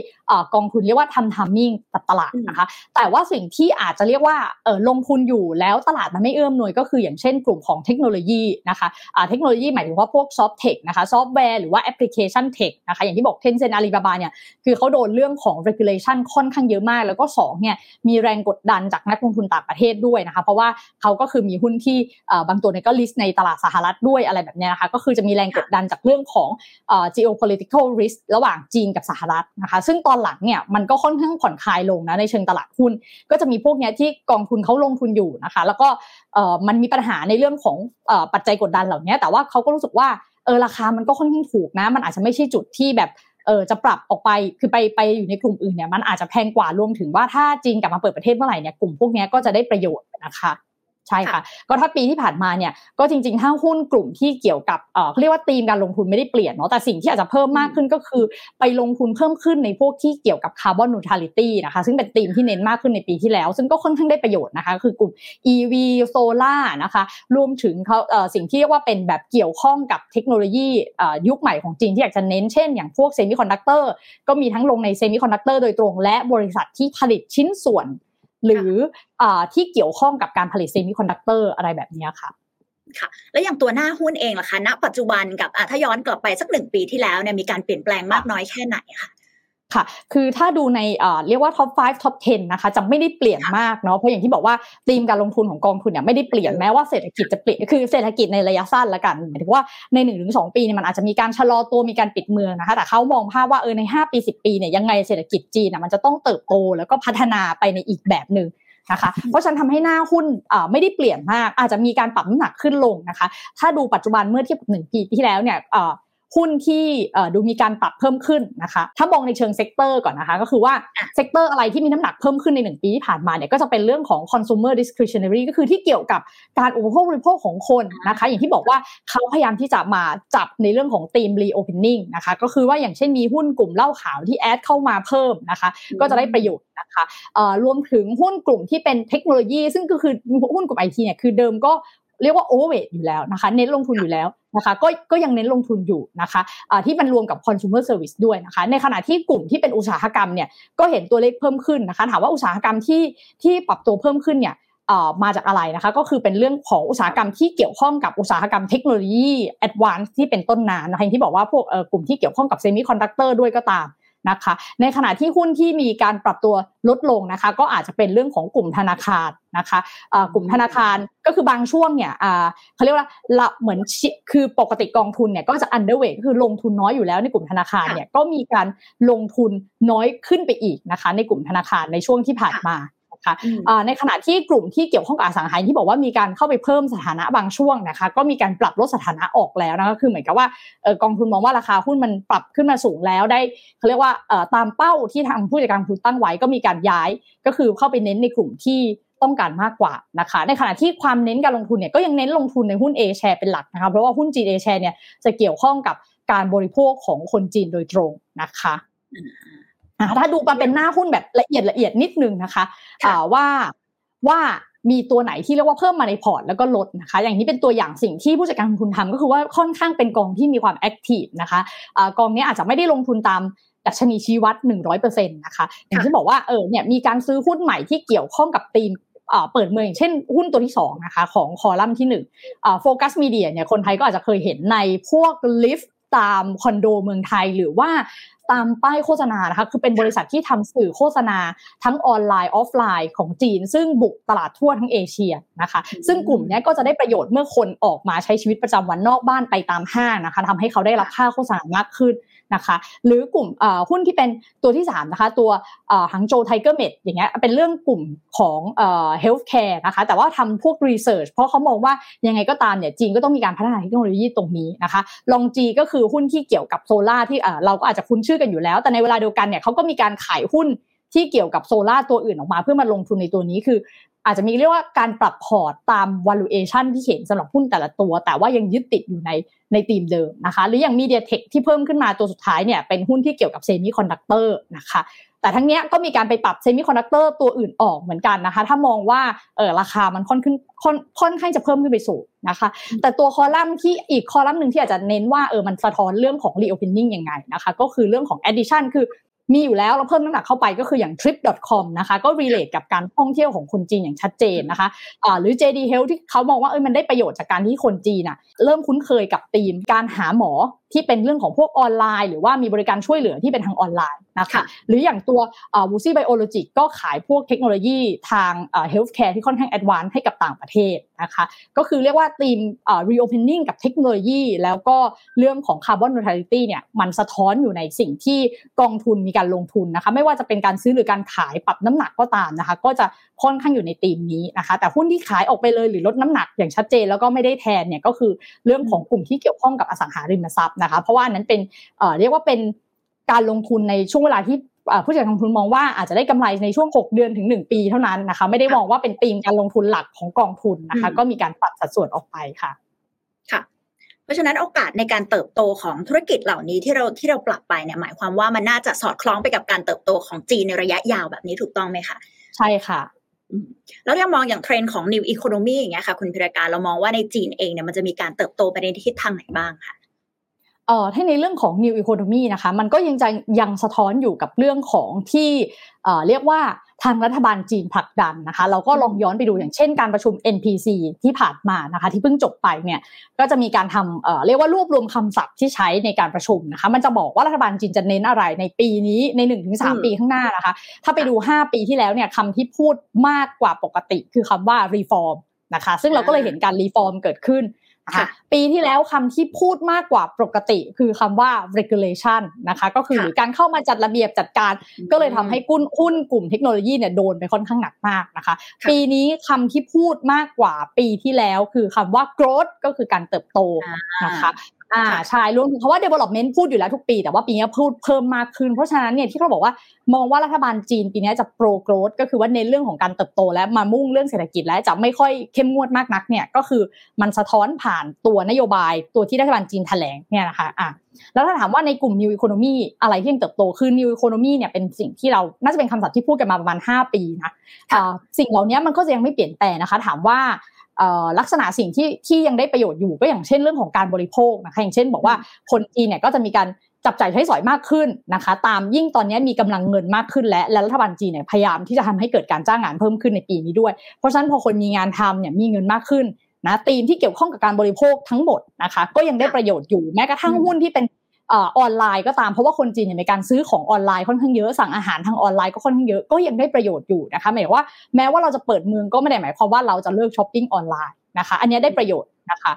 กองทุนเรียกว่าทำ timing กับตลาดนะคะ แต่ว่าสิ่งที่อาจจะเรียกว่าเออลงทุนอยู่แล้วตลาดมันไม่เอื้ออำนวยก็คืออย่างเช่นกลุ่มของเทคโนโลยีนะคะเทคโนโลยีหมายถึงว่าพวก soft tech นะคะซอฟต์แวร์หรือว่า application tech นะคะอย่างที่บอก Tencent Alibaba เนี่ยคือเขาโดนเรื่องของ regulation ค่อนข้างเยอะมาก แล้วก็2เนี่ยมีแรงกดดันจากนักลงทุนต่างประเทศด้วยนะคะ เพราะว่าเขาก็คือมีหุ้นที่บางตัวเนี่ยก็ list ในตลาดสหรัฐด้วยอะไรแบบนี้นะคะก็คือจะมีแรงกดดันจากเรื่องของ geopolitical risk ระหว่างจีนกับสหรัฐนะคะ ซึ่งตอนหลังเนี่ยมันก็ค่อนข้างผ่อนคลายลงนะในเชิงตลาดหุ้น ก็จะมีพวกเนี้ยที่กองทุนเขาลงทุนอยู่นะคะ แล้วก็มันมีปัญหาในเรื่องของปัจจัยกดดันเหล่านี้แต่ว่าเขาก็รู้สึกว่า เออราคามันก็ค่อนข้างถูกนะ มันอาจจะไม่ใช่จุดที่แบบเออจะปรับออกไปคือไปไปอยู่ในกลุ่มอื่นเนี่ยมันอาจจะแพงกว่ารวมถึงว่าถ้าจีนกลับมาเปิดประเทศเมื่อไหร่เนี่ยกลุ่มพวกนี้ก็จะได้ประโยชน์นะคะ ใช่ค่ะ ก็ถ้าปีที่ผ่านมาเนี่ยก็จริงๆถ้าหุ้นกลุ่มที่เกี่ยวกับเออเขาเรียกว่าธีมการลงทุนไม่ได้เปลี่ยนเนาะแต่สิ่งที่อาจจะเพิ่มมากขึ้นก็คือ ไปลงทุนเพิ่มขึ้นในพวกที่เกี่ยวกับ carbon neutrality นะคะซึ่งเป็นธีมที่เน้นมากขึ้นในปีที่แล้ว ซึ่งก็ค่อนข้างได้ประโยชน์นะคะ คือกลุ่ม EV solar นะคะรวมถึงเขาเออสิ่งที่เรียกว่าเป็นแบบเกี่ยวข้องกับเทคโนโลยียุคใหม่ของจีนที่อยากจะเน้นเช่นอย่างพวกเซมิคอนดักเตอร์ก็มีทั้งลงในเซมิคอนดักเตอร์โดยตรงและบริษัทที่ผลิตชิ้นส่วน หรือที่เกี่ยวข้องกับการผลิตเซมิคอนดักเตอร์อะไรแบบนี้ค่ะค่ะแล้วอย่างตัวหน้าหุ้นเองล่ะคะณปัจจุบันกับถ้าย้อนกลับไปสักหนึ่งปีที่แล้วเนี่ยมีการเปลี่ยนแปลงมากน้อยแค่ไหนคะ ค่ะ คือถ้าดูในเรียกว่า top 5 top 10 นะคะ จะไม่ได้เปลี่ยนมากเนาะ เพราะอย่างที่บอกว่าธีมการลงทุนของกองทุนเนี่ยไม่ได้เปลี่ยนแม้ว่าเศรษฐกิจจะเปลี่ยน คือเศรษฐกิจในระยะสั้นละกัน หมายถึงว่าใน1 ถึง 2 ปีเนี่ยมันอาจจะมีการชะลอตัว มีการปิดเมืองนะคะ แต่เขามองภาพว่าเออใน 5 ปี 10 ปีเนี่ยยังไงเศรษฐกิจจีนมันจะต้องเติบโตแล้วก็พัฒนาไปในอีกแบบหนึ่งนะคะเพราะฉะนั้นทำให้หน้าหุ้นไม่ได้เปลี่ยนมาก อาจจะมีการปรับน้ำหนักขึ้นลงนะคะ ถ้าดูปัจจุบันเมื่อเทียบกับหนึ่งปีที่แล้วเนี่ย หุ้นที่ดูมีการปรับเพิ่มขึ้นนะคะ ถ้ามองในเชิง sector ก่อนนะคะ ก็คือว่า sector อะไรที่มีน้ำหนักเพิ่มขึ้นในหนึ่งปีที่ผ่านมาเนี่ยก็จะเป็นเรื่องของ consumer discretionary ก็คือที่เกี่ยวกับการอุปโภคบริโภคของคนนะคะ อย่างที่บอกว่าเขาพยายามที่จะมาจับในเรื่องของ theme reopening นะคะ ก็คือว่าอย่างเช่นมีหุ้นกลุ่มเหล้าขาวที่ add เข้ามาเพิ่มนะคะ ก็จะได้ประโยชน์นะคะรวมถึงหุ้นกลุ่มที่เป็นเทคโนโลยี ซึ่งก็คือหุ้นกลุ่มไอทีเนี่ยคือเดิมก็ เรียกว่า over อยู่แล้วนะคะ เน้นลงทุนอยู่แล้วนะคะ ก็ก็ยังเน้นลงทุนอยู่นะคะที่มันรวมกับ consumer service ด้วยนะคะ ในขณะที่กลุ่มที่เป็นอุตสาหกรรมเนี่ยก็เห็นตัวเลขเพิ่มขึ้นนะคะ ถามว่าอุตสาหกรรมที่ที่ปรับตัวเพิ่มขึ้นเนี่ยมาจากอะไรนะคะ ก็คือเป็นเรื่องของอุตสาหกรรมที่เกี่ยวข้องกับอุตสาหกรรมเทคโนโลยี advance ที่เป็นต้นน้ำนะคะที่บอกว่าพวกกลุ่มที่เกี่ยวข้องกับเซมิคอนดักเตอร์ด้วยก็ตาม นะคะ ในขณะที่หุ้นที่มีการปรับตัวลดลงนะคะ ก็อาจจะเป็นเรื่องของกลุ่มธนาคารนะคะกลุ่มธนาคารก็คือบางช่วงเนี่ยเขาเรียกว่าละเหมือนคือปกติกองทุนเนี่ยก็จะ underweight คือลงทุนน้อยอยู่แล้วในกลุ่มธนาคารเนี่ยก็มีการลงทุนน้อยขึ้นไปอีกนะคะ ในกลุ่มธนาคารในช่วงที่ผ่านมา คะในขณะที่กลุ่มที่เกี่ยวข้องกับอสังหาที่บอกว่ามีการเข้าไปเพิ่มสถานะบางช่วงนะคะ ก็มีการปรับลดสถานะออกแล้วนะคะคือเหมือนกับว่ากองทุนมองว่าราคาหุ้นมันปรับขึ้นมาสูงแล้วได้เขาเรียกว่าตามเป้าที่ทางผู้จัดการทุนตั้งไว้ก็มีการย้าย ก็คือเข้าไปเน้นในกลุ่มที่ต้องการมากกว่านะคะ ในขณะที่ความเน้นการลงทุนเนี่ยก็ยังเน้นลงทุนในหุ้น A share เป็นหลักนะคะเพราะว่าหุ้นจีน A share เนี่ยจะเกี่ยวข้องกับการบริโภคของคนจีนโดยตรงนะคะ ถ้าดูมาเป็นหน้าหุ้นแบบละเอียดละเอียดนิดนึงนะคะว่าว่ามีตัวไหนที่เรียกว่าเพิ่มมาในพอร์ตแล้วก็ลดนะคะ อย่างนี้เป็นตัวอย่างสิ่งที่ผู้จัดการลงทุนทำก็คือว่าค่อนข้างเป็นกองที่มีความแอคทีฟนะคะกองนี้อาจจะไม่ได้ลงทุนตามดัชนีชี้วัด 100%นะคะอย่างที่บอกว่าเออเนี่ยมีการซื้อหุ้นใหม่ที่เกี่ยวข้องกับธีมเปิดเมืองอย่างเช่นหุ้นตัวที่2นะคะของคอลัมน์ที่1 Focus Media เนี่ยคนไทยก็อาจจะเคยเห็นในพวกลิฟต์ ตามคอนโดเมืองไทยหรือว่าตามป้ายโฆษณานะคะคือเป็นบริษัทที่ทำสื่อโฆษณาทั้งออนไลน์ออฟไลน์ของจีน ซึ่งบุกตลาดทั่วทั้งเอเชียนะคะ ซึ่งกลุ่มนี้ก็จะได้ประโยชน์เมื่อคนออกมาใช้ชีวิตประจำวันนอกบ้านไปตามห้างนะคะทำให้เขาได้รับค่าโฆษณามากขึ้น นะคะ หรือกลุ่มหุ้นที่เป็นตัวที่3นะคะตัว Hangzhou Tigermed อย่างเงี้ยเป็นเรื่องกลุ่มของ healthcare นะคะแต่ว่าทำพวก research เพราะเขามองว่ายังไงก็ตามเนี่ยจีนก็ต้องมีการพัฒนาเทคโนโลยีตรงนี้นะคะ LONGi ก็คือหุ้นที่เกี่ยวกับโซล่าที่เราก็อาจจะคุ้นชื่อกันอยู่แล้ว แต่ในเวลาเดียวกันเนี่ยเขาก็มีการขายหุ้นที่เกี่ยวกับโซล่าตัวอื่นออกมาเพื่อมาลงทุนในตัวนี้คือ อาจจะมีเรียกว่าการปรับพอร์ตตาม valuation ที่เห็นสำหรับหุ้นแต่ละตัว แต่ว่ายังยึดติดอยู่ในในธีมเดิมนะคะ หรืออย่าง MediaTek ที่เพิ่มขึ้นมาตัวสุดท้ายเนี่ยเป็นหุ้นที่เกี่ยวกับเซมิคอนดักเตอร์นะคะแต่ทั้งนี้ก็มีการไปปรับเซมิคอนดักเตอร์ตัวอื่นออกเหมือนกันนะคะ ถ้ามองว่าเออราคามันค่อนขึ้นค่อนค่อนข้างจะเพิ่มขึ้นไปสูงนะคะ แต่ตัวคอลัมน์ที่อีกคอลัมน์หนึ่งที่อาจจะเน้นว่าเออมันสะท้อนเรื่องของ reopening ยังไงนะคะ ก็คือเรื่องของ addition คือ มีอยู่แล้วเราเพิ่มน้ำหนักเข้าไปก็คืออย่าง trip.com นะคะก็ relate กับการท่องเที่ยวของคนจีนอย่างชัดเจนนะคะะหรือ JD Health ที่เขามองว่าเอ้ยมันได้ประโยชน์จากการที่คนจีนอะเริ่มคุ้นเคยกับธีมการหาหมอ ที่เป็นเรื่องของพวกออนไลน์ หรือว่ามีบริการช่วยเหลือที่เป็นทางออนไลน์นะคะหรืออย่างตัว WuXi Biologics ก็ขายพวกเทคโนโลยีทาง healthcare ที่ค่อนข้าง advance ให้กับต่างประเทศนะคะก็คือเรียกว่าธีม reopening กับเทคโนโลยี แล้วก็เรื่องของ carbon neutrality เนี่ยมันสะท้อนอยู่ในสิ่งที่กองทุนมีการลงทุนนะคะไม่ว่าจะเป็นการซื้อหรือการขายปรับน้ำหนักก็ตามนะคะก็จะค่อนข้างอยู่ในธีมนี้นะคะ แต่หุ้นที่ขายออกไปเลยหรือลดน้ำหนักอย่างชัดเจนแล้วก็ไม่ได้แทนเนี่ยก็คือเรื่องของกลุ่มที่เกี่ยวข้องกับอสังหาริมทรัพย์นะคะ เพราะว่านั้นเป็นเรียกว่าเป็นการลงทุนในช่วงเวลาที่ผู้จัดการกองทุนมองว่าอาจจะได้กำไรในช่วง 6 เดือนถึง 1 ปีเท่านั้นนะคะ ไม่ได้มองว่าเป็นธีมการลงทุนหลักของกองทุนนะคะ ก็มีการปรับสัดส่วนออกไปค่ะค่ะ เพราะฉะนั้นโอกาสในการเติบโตของธุรกิจเหล่านี้ที่เราที่เราปรับไปเนี่ยหมายความว่ามันน่าจะสอดคล้องไปกับการเติบโตของจีนในระยะยาวแบบนี้ถูกต้องไหมคะใช่ค่ะแล้วยังมองอย่างเทรนด์ของ New Economy อย่างเงี้ยค่ะ คุณพิรการเรามองว่าในจีนเองเนี่ยมันจะมีการเติบโตไปในทิศทางไหนบ้างคะ เอ่อถ้าในเรื่องของ new economy นะคะมันก็ยังจะยังสะท้อนอยู่กับเรื่องของที่เอ่อเรียกว่าทางรัฐบาลจีนผลักดันนะคะ เราก็ลองย้อนไปดูอย่างเช่นการประชุม NPC ที่ผ่านมานะคะ ที่เพิ่งจบไปเนี่ยก็จะมีการทำเอ่อเรียกว่ารวบรวมคำศัพท์ที่ใช้ในการประชุมนะคะ มันจะบอกว่ารัฐบาลจีนจะเน้นอะไรในปีนี้ใน1นถึงสปีข้างหน้านะคะ ถ้าไปดู 5 ปีที่แล้วเนี่ยคำที่พูดมากกว่าปกติ คือคำว่า reform นะคะ ซึ่งเราก็เลยเห็นการรีฟอร์มเกิดขึ้น ค่ะปีที่แล้วคำที่พูดมากกว่าปกติ คือคำว่า regulation นะคะก็คือหรือการเข้ามาจัดระเบียบจัดการ ก็เลยทำให้กุ้นหุ้นกลุ่มเทคโนโลยีเนี่ยโดนไปค่อนข้างหนักมากนะคะ ปีนี้คำที่พูดมากกว่าปีที่แล้ว คือคำว่า growth ก็คือการเติบโตนะคะ อ่าใช่รวมถึงคำว่า development พูดอยู่แล้วทุกปี แต่ว่าปีนี้พูดเพิ่มมากขึ้น เพราะฉะนั้นเนี่ยที่เขาบอกว่ามองว่ารัฐบาลจีนปีนี้จะ pro growth ก็คือว่าเน้นเรื่องของการเติบโตและมามุ่งเรื่องเศรษฐกิจและจะไม่ค่อยเข้มงวดมากนักเนี่ยก็คือมันสะท้อนผ่านตัวนโยบายตัวที่รัฐบาลจีนแถลงเนี่ยนะคะอะแล้วถ้าถามว่าในกลุ่ม new economy อะไรที่ยังเติบโตคือ new economy เนี่ยเป็นสิ่งที่เราน่าจะเป็นคำศัพท์ที่พูดกันมาประมาณ 5 ปีนะสิ่งเหล่านี้มันก็จะยังไม่เปลี่ยนแปลงนะคะ ถามว่า ลักษณะสิ่งที่ที่ยังได้ประโยชน์อยู่ก็อย่างเช่นเรื่องของการบริโภคนะคะอย่างเช่น บอกว่าคนจีนเนี่ยก็จะมีการจับจ่ายใช้สอยมากขึ้นนะคะ ตามยิ่งตอนนี้มีกำลังเงินมากขึ้น และและรัฐบาลจีนเนี่ยพยายามที่จะทำให้เกิดการจ้างงานเพิ่มขึ้นในปีนี้ด้วย เพราะฉะนั้นพอคนมีงานทำเนี่ยมีเงินมากขึ้นนะธีมที่เกี่ยวข้องกับการบริโภคทั้งหมดนะคะ ก็ยังได้ประโยชน์อยู่แม้กระทั่งหุ้นที่เป็น ออนไลน์ก็ตามเพราะว่าคนจีนเนี่ยมีการซื้อของออนไลน์ค่อนข้างเยอะสั่งอาหารทางออนไลน์ก็ค่อนข้างเยอะก็ยังได้ประโยชน์อยู่นะคะหมายว่าแม้ว่าเราจะเปิดเมืองก็ไม่ได้หมายความว่าเราจะเลิกช้อปปิ้งออนไลน์นะคะอันนี้ได้ประโยชน์นะคะ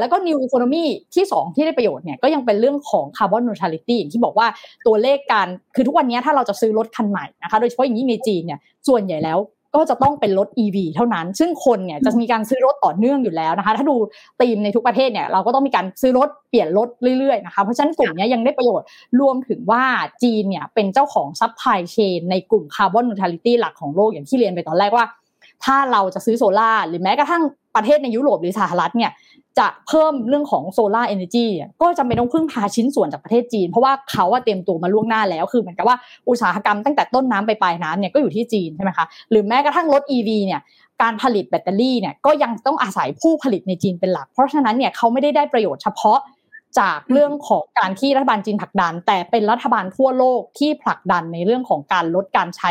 แล้วก็ new economy ที่ 2 ที่ได้ประโยชน์เนี่ยก็ยังเป็นเรื่องของ carbon neutrality อย่างที่บอกว่าตัวเลขการคือทุกวันนี้ถ้าเราจะซื้อรถคันใหม่นะคะโดยเฉพาะอย่างนี้ในจีนเนี่ยส่วนใหญ่แล้ว ก็จะต้องเป็นรถ EV เท่านั้น ซึ่งคนเนี่ยจะมีการซื้อรถต่อเนื่องอยู่แล้วนะคะ ถ้าดูธีมในทุกประเทศเนี่ยเราก็ต้องมีการซื้อรถเปลี่ยนรถเรื่อยๆนะคะ เพราะฉะนั้นกลุ่มนี้ยังได้ประโยชน์รวมถึงว่าจีนเนี่ยเป็นเจ้าของ supply chain ในกลุ่ม carbon neutrality หลักของโลกอย่างที่เรียนไปตอนแรกว่า ถ้าเราจะซื้อโซลาหรือแม้กระทั่งประเทศในยุโรปหรือสหรัฐเนี่ยจะเพิ่มเรื่องของโซลาร์เอเนจีก็จำเป็นต้องพึ่งพาชิ้นส่วนจากประเทศจีน เพราะว่าเขาว่าเตรียมตัวมาล่วงหน้าแล้ว คือเหมือนกับว่าอุตสาหกรรมตั้งแต่ต้นน้ำไปปลายน้ำเนี่ยก็อยู่ที่จีนใช่ไหมคะหรือแม้กระทั่งรถ EV เนี่ยการผลิตแบตเตอรี่เนี่ยก็ยังต้องอาศัยผู้ผลิตในจีนเป็นหลัก เพราะฉะนั้นเนี่ยเขาไม่ได้ได้ประโยชน์เฉพาะ จากเรื่องของการที่รัฐบาลจีนผลักดัน แต่เป็นรัฐบาลทั่วโลกที่ผลักดันในเรื่องของการลดการใช้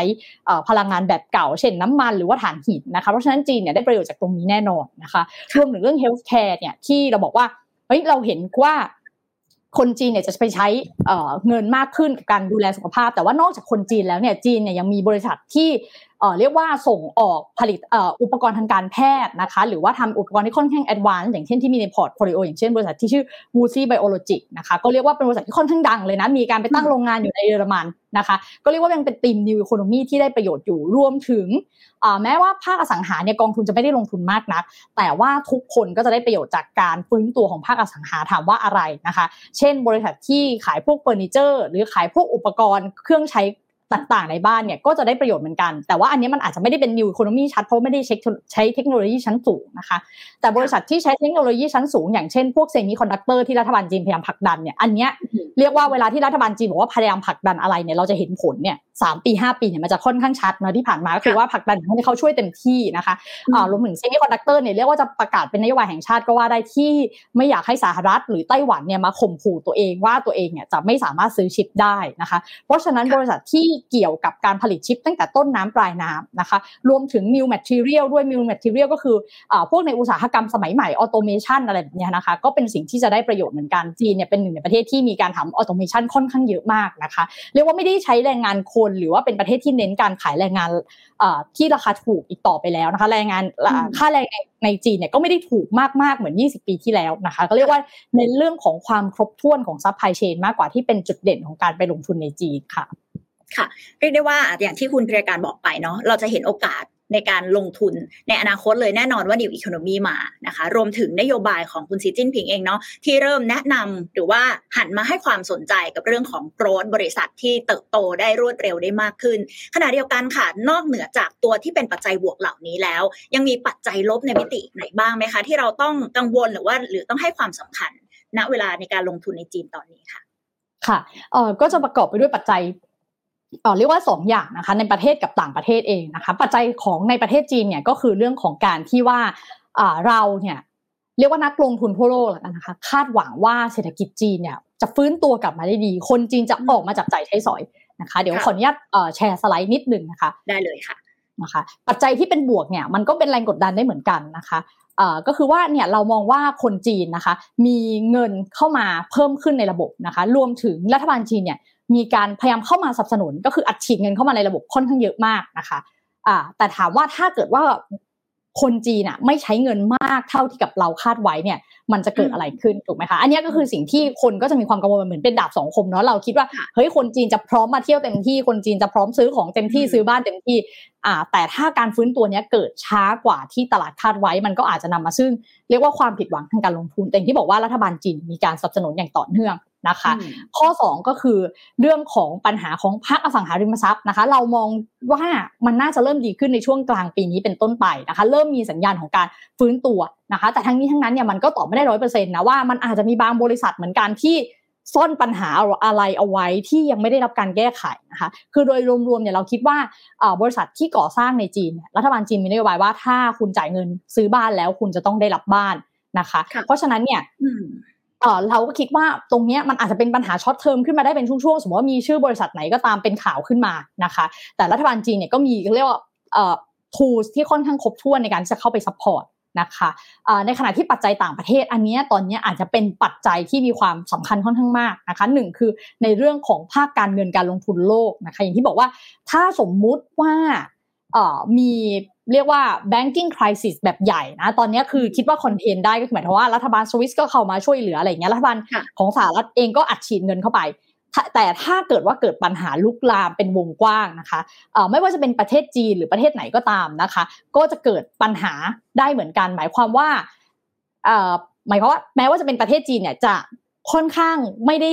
พลังงานแบบเก่า เช่นน้ำมันหรือว่าถ่านหินนะคะเพราะฉะนั้นจีนเนี่ยได้ประโยชน์จากตรงนี้แน่นอนนะคะรวมถึงเรื่อง healthcare เนี่ยที่เราบอกว่าเฮ้ยเราเห็นว่าคนจีนเนี่ยจะไปใช้เงินมากขึ้นกับการดูแลสุขภาพ แต่ว่านอกจากคนจีนแล้วเนี่ยจีนเนี่ยยังมีบริษัทที่เรียกว่าส่งออกผลิตอุปกรณ์ทางการแพทย์นะคะหรือว่าทำอุปกรณ์ที่ค่อนข้าง advance อย่างเช่นที่มีใน portfolio อย่างเช่นบริษัทที่ชื่อ WuXi Biologics นะคะก็เรียกว่าเป็นบริษัทที่ค่อนข้างดังเลยนะ มีการไปตั้งโรงงานอยู่ในเยอรมันนะคะก็เรียกว่ายังเป็นธีม new economy ที่ได้ประโยชน์อยู่รวมถึงแม้ว่าภาคอสังหาเนี่ยกองทุนจะไม่ได้ลงทุนมากนัก แต่ว่าทุกคนก็จะได้ประโยชน์จากการฟื้นตัวของภาคอสังหาถามว่าอะไรนะคะ เช่น บริษัทที่ขายพวกเฟอร์นิเจอร์ หรือขายพวกอุปกรณ์เครื่องใช้ ต่างๆในบ้านเนี่ยก็จะได้ประโยชน์เหมือนกัน แต่ว่าอันนี้มันอาจจะไม่ได้เป็น new economy ชัดเพราะไม่ได้ใช้ใช้เทคโนโลยีชั้นสูงนะคะ แต่บริษัทที่ใช้เทคโนโลยีชั้นสูงอย่างเช่นพวกเซมิคอนดักเตอร์ที่รัฐบาลจีนพยายามผลักดันเนี่ยอันเนี้ยเรียกว่าเวลาที่รัฐบาลจีนบอกว่าพยายามผลักดันอะไรเนี่ยเราจะเห็นผลเนี่ยสามปีห้าปีเนี่ยมันจะค่อนข้างชัดนะที่ผ่านมาก็คือว่าผลักดันให้เขาช่วยเต็มที่นะคะรวมถึงเซมิคอนดักเตอร์เนี่ยเรียกว่าจะประกาศเป็นนโยบายแห่งชาติก็ว่าได้ที่ไม่อยากให้สหรัฐหรือไต้หวันเนี่ยมาข่มขู่ตัวเองว่าตัวเองเนี่ยจะไม่สามารถซื้อชิปได้นะคะ เพราะฉะนั้นบริษัทที่เกี่ยวกับการผลิตชิปตั้งแต่ต้นน้ำปลายน้ำนะคะ รวมถึง new material ด้วย new material ก็คือพวกในอุตสาหกรรมสมัยใหม่ automation อะไรแบบนี้นะคะ ก็เป็นสิ่งที่จะได้ประโยชน์เหมือนกันจีนเนี่ยเป็นหนึ่งในประเทศที่มีการทำ automation ค่อนข้างเยอะมากนะคะ เรียกว่าไม่ได้ใช้แรงงานคนหรือว่าเป็นประเทศที่เน้นการขายแรงงานที่ราคาถูกอีกต่อไปแล้วนะคะ แรงงานค่าแรงในจีนเนี่ยก็ไม่ได้ถูกมากๆเหมือน 20 ปีที่แล้วนะคะ ก็เรียกว่าในเรื่องของความครบถ้วนของ supply chain มากกว่าที่เป็นจุดเด่นของการไปลงทุนในจีนค่ะ ค่ะ เรียกได้ว่าอย่างที่คุณพิรการบอกไปเนาะเราจะเห็นโอกาสในการลงทุนในอนาคตเลยแน่นอนว่า new economy มานะคะ รวมถึงนโยบายของคุณสีจิ้นผิงเองเนาะที่เริ่มแนะนำหรือว่าหันมาให้ความสนใจกับเรื่องของโกรดบริษัทที่เติบโตได้รวดเร็วได้มากขึ้น ขณะเดียวกันค่ะ นอกเหนือจากตัวที่เป็นปัจจัยบวกเหล่านี้แล้ว ยังมีปัจจัยลบในมิติไหนบ้างไหมคะ ที่เราต้องกังวลหรือว่าหรือต้องให้ความสำคัญณเวลาในการลงทุนในจีนตอนนี้ค่ะค่ะเอ่อก็จะประกอบไปด้วยปัจจัย เรียกว่า2ออย่างนะคะในประเทศกับต่างประเทศเองนะคะปัจจัยของในประเทศจีนเนี่ยก็คือเรื่องของการที่ว่าเราเนี่ยเรียกว่านักลงทุนทั่วโลกแล้วกันนะคะคาดหวังว่าเศรษฐกิจจีนเนี่ยจะฟื้นตัวกลับมาได้ดี คนจีนจะออกมาจับจ่ายใช้สอยนะคะเดี๋ยวขออนุญาตแชร์สไลด์นิดหนึ่งนะคะได้เลยค่ะนะคะปัจจัยที่เป็นบวกเนี่ยมันก็เป็นแรงกดดันได้เหมือนกันนะคะก็คือว่าเนี่ยเรามองว่าคนจีนนะคะมีเงินเข้ามาเพิ่มขึ้นในระบบนะคะรวมถึงรัฐบาลจีนเนี่ย มีการพยายามเข้ามาสนับสนุน ก็คืออัดฉีดเงินเข้ามาในระบบค่อนข้างเยอะมากนะคะแต่ถามว่าถ้าเกิดว่าคนจีนอะไม่ใช้เงินมากเท่าที่กับเราคาดไว้เนี่ย มันจะเกิดอะไรขึ้นถูกไหมคะอันนี้ก็คือสิ่งที่คนก็จะมีความกังวลเหมือนเป็นดาบสองคมเนาะเราคิดว่าเฮ้ยคนจีนจะพร้อมมาเที่ยวเต็มที่คนจีนจะพร้อมซื้อของเต็มที่ซื้อบ้านเต็มที่อ่าแต่ถ้าการฟื้นตัวนี้เกิดช้ากว่าที่ตลาดคาดไว้ มันก็อาจจะนำมาซึ่ง เรียกว่าความผิดหวังทางการลงทุนแต่ที่บอกว่ารัฐบาลจีนมีการสนับสนุนอย่างต่อเนื่อง นะคะ ข้อ 2 ก็คือเรื่องของปัญหาของภาคอสังหาริมทรัพย์นะคะ เรามองว่ามันน่าจะเริ่มดีขึ้นในช่วงกลางปีนี้เป็นต้นไปนะคะ เริ่มมีสัญญาณของการฟื้นตัวนะคะ แต่ทั้งนี้ทั้งนั้นเนี่ยมันก็ตอบไม่ได้ร้อยเปอร์เซ็นต์นะว่ามันอาจจะมีบางบริษัทเหมือนกันที่ซ่อนปัญหาอะไรเอาไว้ที่ยังไม่ได้รับการแก้ไขนะคะ คือโดยรวมๆเนี่ยเราคิดว่าบริษัทที่ก่อสร้างในจีน รัฐบาลจีนมีนโยบายว่าถ้าคุณจ่ายเงินซื้อบ้านแล้วคุณจะต้องได้รับบ้านนะคะ เพราะฉะนั้นเนี่ย เราก็คิดว่าตรงนี้มันอาจจะเป็นปัญหา short term ขึ้นมาได้เป็นช่วงๆ สมมติว่ามีชื่อบริษัทไหนก็ตามเป็นข่าวขึ้นมานะคะ แต่รัฐบาลจีนเนี่ยก็มีเรียกว่าเอ่อ tools ที่ค่อนข้างครบถ้วนในการจะเข้าไป support นะคะในขณะที่ปัจจัยต่างประเทศอันนี้ตอนนี้อาจจะเป็นปัจจัยที่มีความสำคัญค่อนข้างมากนะคะหนึ่งคือในเรื่องของภาคการเงินการลงทุนโลกนะคะอย่างที่บอกว่าถ้าสมมุติว่ามี เรียกว่า banking crisis แบบใหญ่นะตอนนี้คือคิดว่า contain ได้ก็หมายถึงว่ารัฐบาลสวิสก็เข้ามาช่วยเหลืออะไรเงี้ยรัฐบาลของสหรัฐเองก็อัดฉีดเงินเข้าไป แต่ถ้าเกิดว่าเกิดปัญหาลุกลามเป็นวงกว้างนะคะไม่ว่าจะเป็นประเทศจีนหรือประเทศไหนก็ตามนะคะ ก็จะเกิดปัญหาได้เหมือนกัน หมายความว่าหมายความว่าแม้ว่าจะเป็นประเทศจีนเนี่ยจะค่อนข้างไม่ได้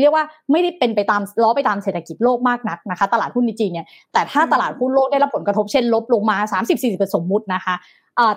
เรียกว่าไม่ได้เป็นไปตามล้อไปตามเศรษฐกิจโลกมากนักนะคะ ตลาดหุ้นในจีนเนี่ยแต่ถ้าตลาดหุ้นโลกได้รับผลกระทบเช่นลบลงมา 30-40%สมมุตินะคะ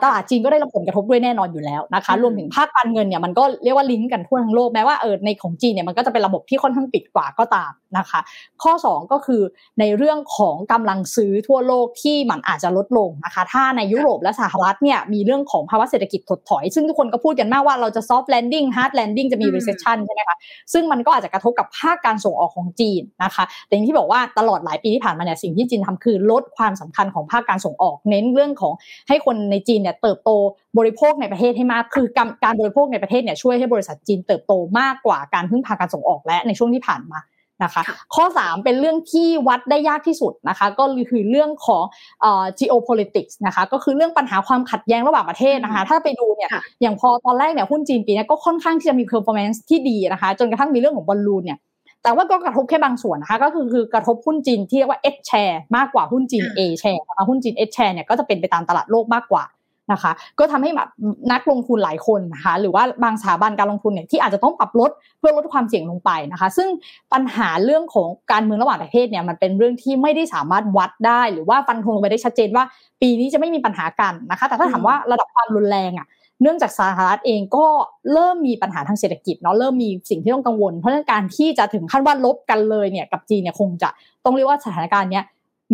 ตลาดจีนก็ได้รับผลกระทบด้วยแน่นอนอยู่แล้วนะคะ รวมถึงภาคการเงินเนี่ยมันก็เรียกว่าลิงก์กันทั่วทั้งโลกแม้ว่าเออในของจีนเนี่ยมันก็จะเป็นระบบที่ค่อนข้างปิดกว่าก็ตามนะคะ ข้อ 2 ก็คือในเรื่องของกำลังซื้อทั่วโลกที่มันอาจจะลดลงนะคะ ถ้าในยุโรปและสหรัฐเนี่ยมีเรื่องของภาวะเศรษฐกิจถดถอย ซึ่งทุกคนก็พูดกันมากว่าเราจะ soft landing hard landing จะมี recession ใช่ไหมคะซึ่งมันก็อาจจะกระทบกับภาคการส่งออกของจีนนะคะแต่อย่างที่บอกว่าตลอดหลายปีที่ผ่านมาเนี่ยสิ่งที่จีนทำคือลดความสำคัญของภาคการส่งออก เน้นเรื่องของให้คนในจีนเนี่ยเติบโตบริโภคในประเทศให้มาก คือการบริโภคในประเทศเนี่ยช่วยให้บริษัทจีนเติบโตมากกว่าการพึ่งพาการส่งออกและในช่วงที่ผ่านมานะคะ ข้อ 3 เป็นเรื่องที่วัดได้ยากที่สุดนะคะ ก็คือเรื่องของเอ่อ geopolitics นะคะก็คือเรื่องปัญหาความขัดแย้งระหว่างประเทศนะคะ ถ้าไปดูเนี่ยอย่างพอตอนแรกเนี่ยหุ้นจีนปีนี้ก็ค่อนข้างที่จะมี performance ที่ดีนะคะ จนกระทั่งมีเรื่องของบอลลูนเนี่ยแต่ว่าก็กระทบแค่บางส่วนนะคะ ก็คือคือกระทบหุ้นจีนที่เรียกว่า S share มากกว่าหุ้นจีน A share นะคะหุ้นจีน S share เนี่ยก็จะเป็นไปตามตลาดโลกมากกว่า นะคะ ก็ทำให้แบบนักลงทุนหลายคนนะคะหรือว่าบางสถาบันการลงทุนเนี่ยที่อาจจะต้องปรับลดเพื่อลดความเสี่ยงลงไปนะคะ ซึ่งปัญหาเรื่องของการเมืองระหว่างประเทศเนี่ยมันเป็นเรื่องที่ไม่ได้สามารถวัดได้ หรือว่าฟันธงลงไปได้ชัดเจนว่า ปีนี้จะไม่มีปัญหากันนะคะ แต่ถ้าถามว่าระดับความรุนแรงอะเนื่องจากสหรัฐเองก็เริ่มมีปัญหาทางเศรษฐกิจเนาะเริ่มมีสิ่งที่ต้องกังวล เพราะฉะนั้นการที่จะถึงขั้นว่าลบกันเลยเนี่ยกับจีนเนี่ยคงจะต้องเรียกว่าสถานการณ์เนี้ย